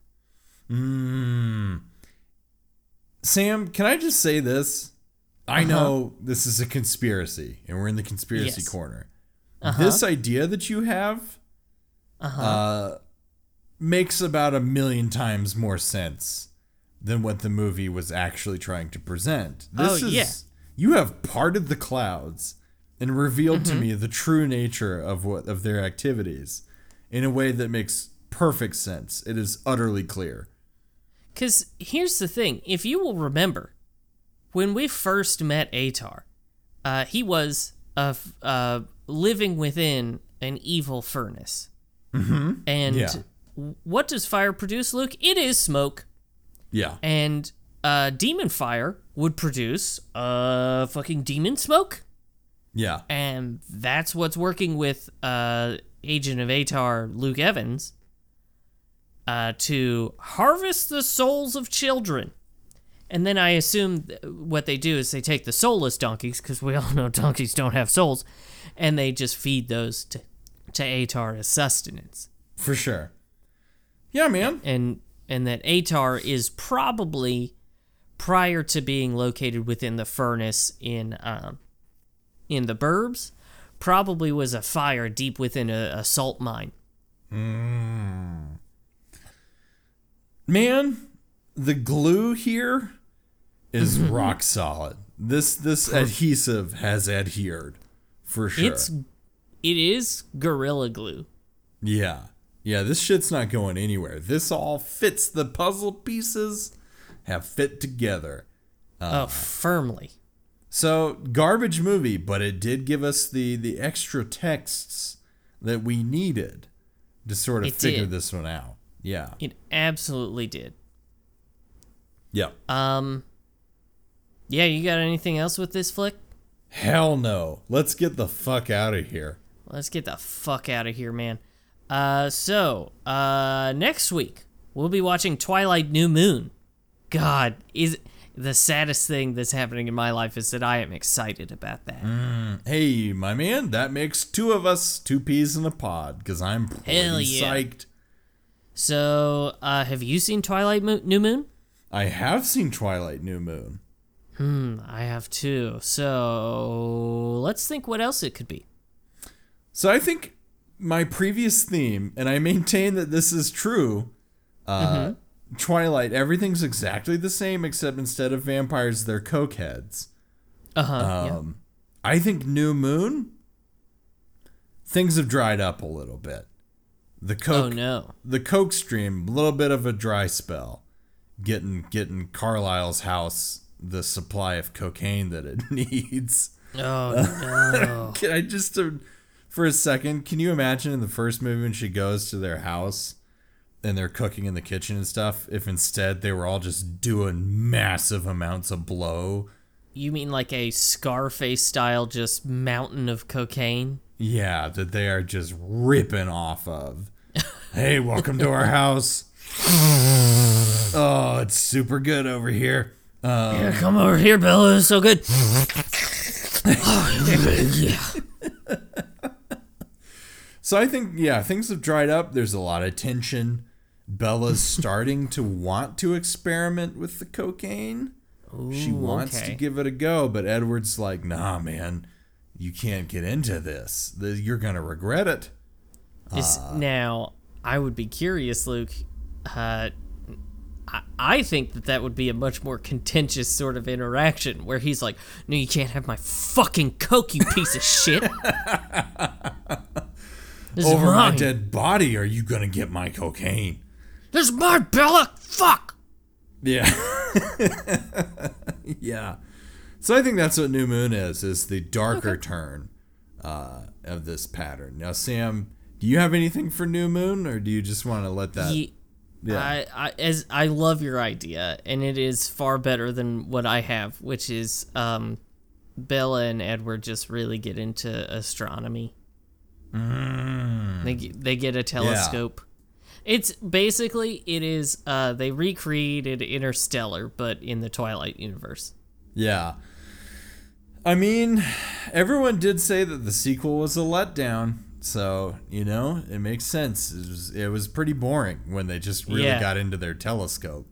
Mm. Sam, can I just say this? I know this is a conspiracy, and we're in the conspiracy Uh-huh. Yes. corner. Uh-huh. This idea that you have uh, makes about a million times more sense than what the movie was actually trying to present. This Oh, is yeah. you have parted the clouds and revealed Mm-hmm. to me the true nature of what of their activities in a way that makes perfect sense. It is utterly clear. Because here's the thing if you will remember, when we first met Atar, uh, he was f- uh, living within an evil furnace. Mm-hmm. And Yeah. what does fire produce, Luke? It is smoke. Yeah. And uh, demon fire would produce uh, fucking demon smoke. Yeah. And that's what's working with uh, Agent of Atar, Luke Evans, uh, to harvest the souls of children. And then I assume th- what they do is they take the soulless donkeys, because we all know donkeys don't have souls, and they just feed those to, to Atar as sustenance. For sure. Yeah, man. And and that Atar is probably prior to being located within the furnace in um, in the burbs, probably was a fire deep within a, a salt mine. Man, the glue here is rock solid. This this adhesive has adhered for sure. It's it is gorilla glue. yeah. Yeah, this shit's not going anywhere. This all fits the puzzle pieces have fit together. Uh, oh, firmly. So, garbage movie, but it did give us the the extra texts that we needed to sort of It figure did. this one out. Yeah. It absolutely did. Yeah. Um Yeah, you got anything else with this flick? Hell no. Let's get the fuck out of here. Let's get the fuck out of here, man. Uh, so, uh, next week we'll be watching Twilight New Moon. God, is the saddest thing that's happening in my life is that I am excited about that. Hey, my man, that makes two of us, two peas in a pod, because I'm pretty Hell yeah. psyched. So, uh, have you seen Twilight Mo- New Moon? I have seen Twilight New Moon. Hmm, I have too. So, let's think what else it could be. So I think my previous theme, and I maintain that this is true. Uh, Twilight, everything's exactly the same except instead of vampires, they're cokeheads. Uh huh. Um, I think New Moon, things have dried up a little bit. The coke, Oh coke, no. the coke stream, a little bit of a dry spell, getting getting Carlisle's house the supply of cocaine that it needs. Oh no. Can I just uh, for a second? Can you imagine in the first movie when she goes to their house and they're cooking in the kitchen and stuff? If instead they were all just doing massive amounts of blow. you mean like a Scarface style, just mountain of cocaine? Yeah, that they are just ripping off of. hey, welcome to our house. oh, it's super good over here. Um, Yeah, come over here, Bella. It's so good. yeah. So I think yeah, things have dried up. There's a lot of tension. Bella's starting to want to experiment with the cocaine. she wants okay. to give it a go, but Edward's like, "Nah, man, you can't get into this. You're gonna regret it." Is, Uh. now, I would be curious, Luke. Uh, I, I think that that would be a much more contentious sort of interaction where he's like, "No, you can't have my fucking coke, you piece of shit." This Over my mine. dead body, are you gonna get my cocaine? This is my Bella. Fuck. Yeah. yeah. So I think that's what New Moon is, is the darker turn uh, of this pattern. Now, Sam, do you have anything for New Moon, or do you just want to let that? Ye- Yeah. I, I as I love your idea, and it is far better than what I have, which is um, Bella and Edward just really get into astronomy. They get- they get a telescope. It's basically it is uh they recreated Interstellar, but in the Twilight universe. Yeah. I mean, everyone did say that the sequel was a letdown. So, you know, it makes sense. It was, it was pretty boring when they just really Yeah. got into their telescope.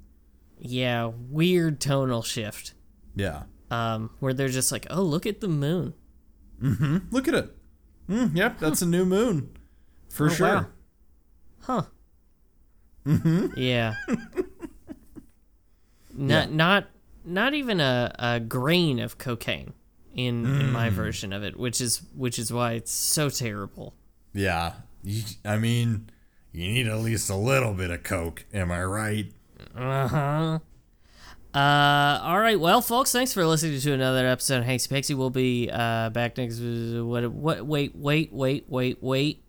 Yeah, weird tonal shift. Yeah. Um, where they're just like, oh, look at the moon. Mm-hmm. Look at it. Mm, yep, that's a new moon. For Oh, sure. wow. Huh. Mm-hmm. Yeah. not not not even a, a grain of cocaine in in my version of it, which is which is why it's so terrible. Yeah. You, I mean, you need at least a little bit of coke. Am I right? Uh-huh. Uh all right, well folks, thanks for listening to another episode of Hanksy Panksy. We'll be uh back next what what wait, wait, wait, wait, wait.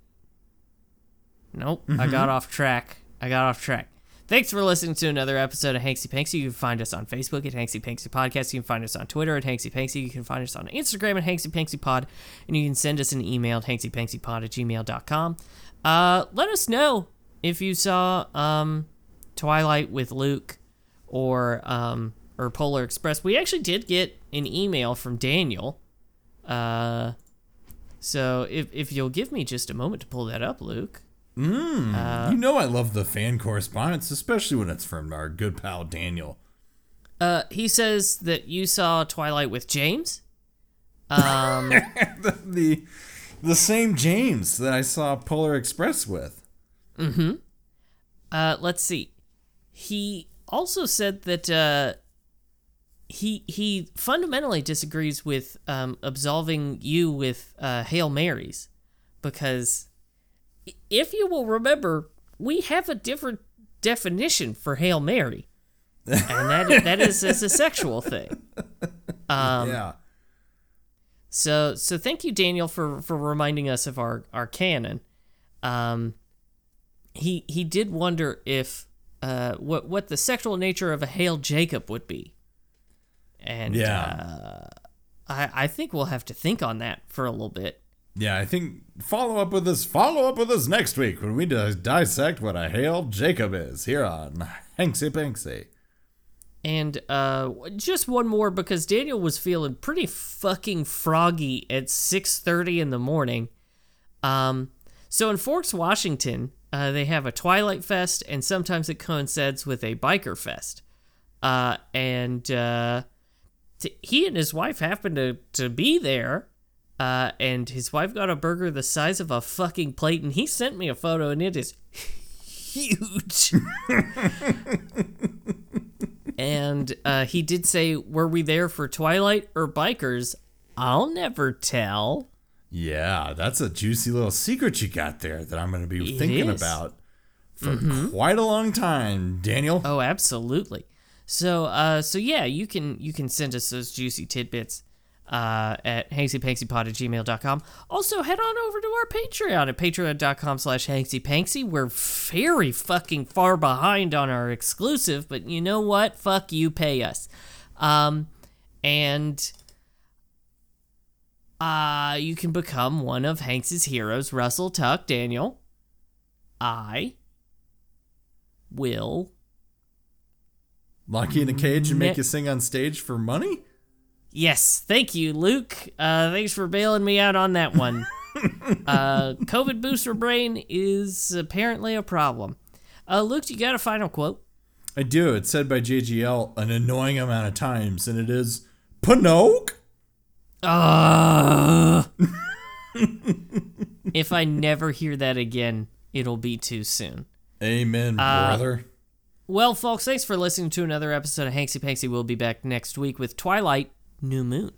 Nope, I got off track. I got off track. Thanks for listening to another episode of Hanksy Panksy. You can find us on Facebook at Hanksy Panksy Podcast. You can find us on Twitter at Hanksy Panksy. You can find us on Instagram at Hanksy Panksy Pod. And you can send us an email at hanksypanksypod at gmail.com. Uh, let us know if you saw um, Twilight with Luke or um, or Polar Express. We actually did get an email from Daniel. Uh, so if, if you'll give me just a moment to pull that up, Luke. Uh, you know I love the fan correspondence, especially when it's from our good pal Daniel. Uh, he says that you saw Twilight with James. Um, the, the the same James that I saw Polar Express with. Mm-hmm. Uh, let's see. He also said that uh, he he fundamentally disagrees with um, absolving you with uh, Hail Marys because if you will remember, we have a different definition for Hail Mary, and that that is as a sexual thing. Um, yeah. So so thank you, Daniel, for for reminding us of our our canon. Um, he he did wonder if uh what what the sexual nature of a Hail Jacob would be, and Yeah. uh, I I think we'll have to think on that for a little bit. Yeah, I think follow up with us. Follow up with us next week when we dissect what a Hail Jacob is here on Hanksy Panksy. And uh, just one more because Daniel was feeling pretty fucking froggy at 6:30 in the morning. Um, so in Forks, Washington, uh, they have a Twilight Fest, and sometimes it coincides with a biker fest. Uh, and uh, t- he and his wife happened to, to be there. Uh, and his wife got a burger the size of a fucking plate, and he sent me a photo, and it is huge. and uh, he did say, "Were we there for Twilight or bikers?" I'll never tell. Yeah, that's a juicy little secret you got there that I'm going to be It thinking is. about for quite a long time, Daniel. Oh, absolutely. So, uh, so yeah, you can you can send us those juicy tidbits uh, at hanksypanksypod at gmail.com. Also, head on over to our Patreon at patreon.com slash hanksypanksy. We're very fucking far behind on our exclusive, but you know what? Fuck you, pay us. Um, and uh, you can become one of Hanks's heroes, Russell Tuck, Daniel. I will Lock you in a cage and make you sing on stage for money? Yes, thank you, Luke. Uh, thanks for bailing me out on that one. uh, COVID booster brain is apparently a problem. Uh, Luke, you got a final quote? I do. It's said by JGL an annoying amount of times, and it is Pinoc. Uh, if I never hear that again, it'll be too soon. Amen, Uh, brother. Well, folks, thanks for listening to another episode of Hanksy Panksy. We'll be back next week with Twilight New Moon.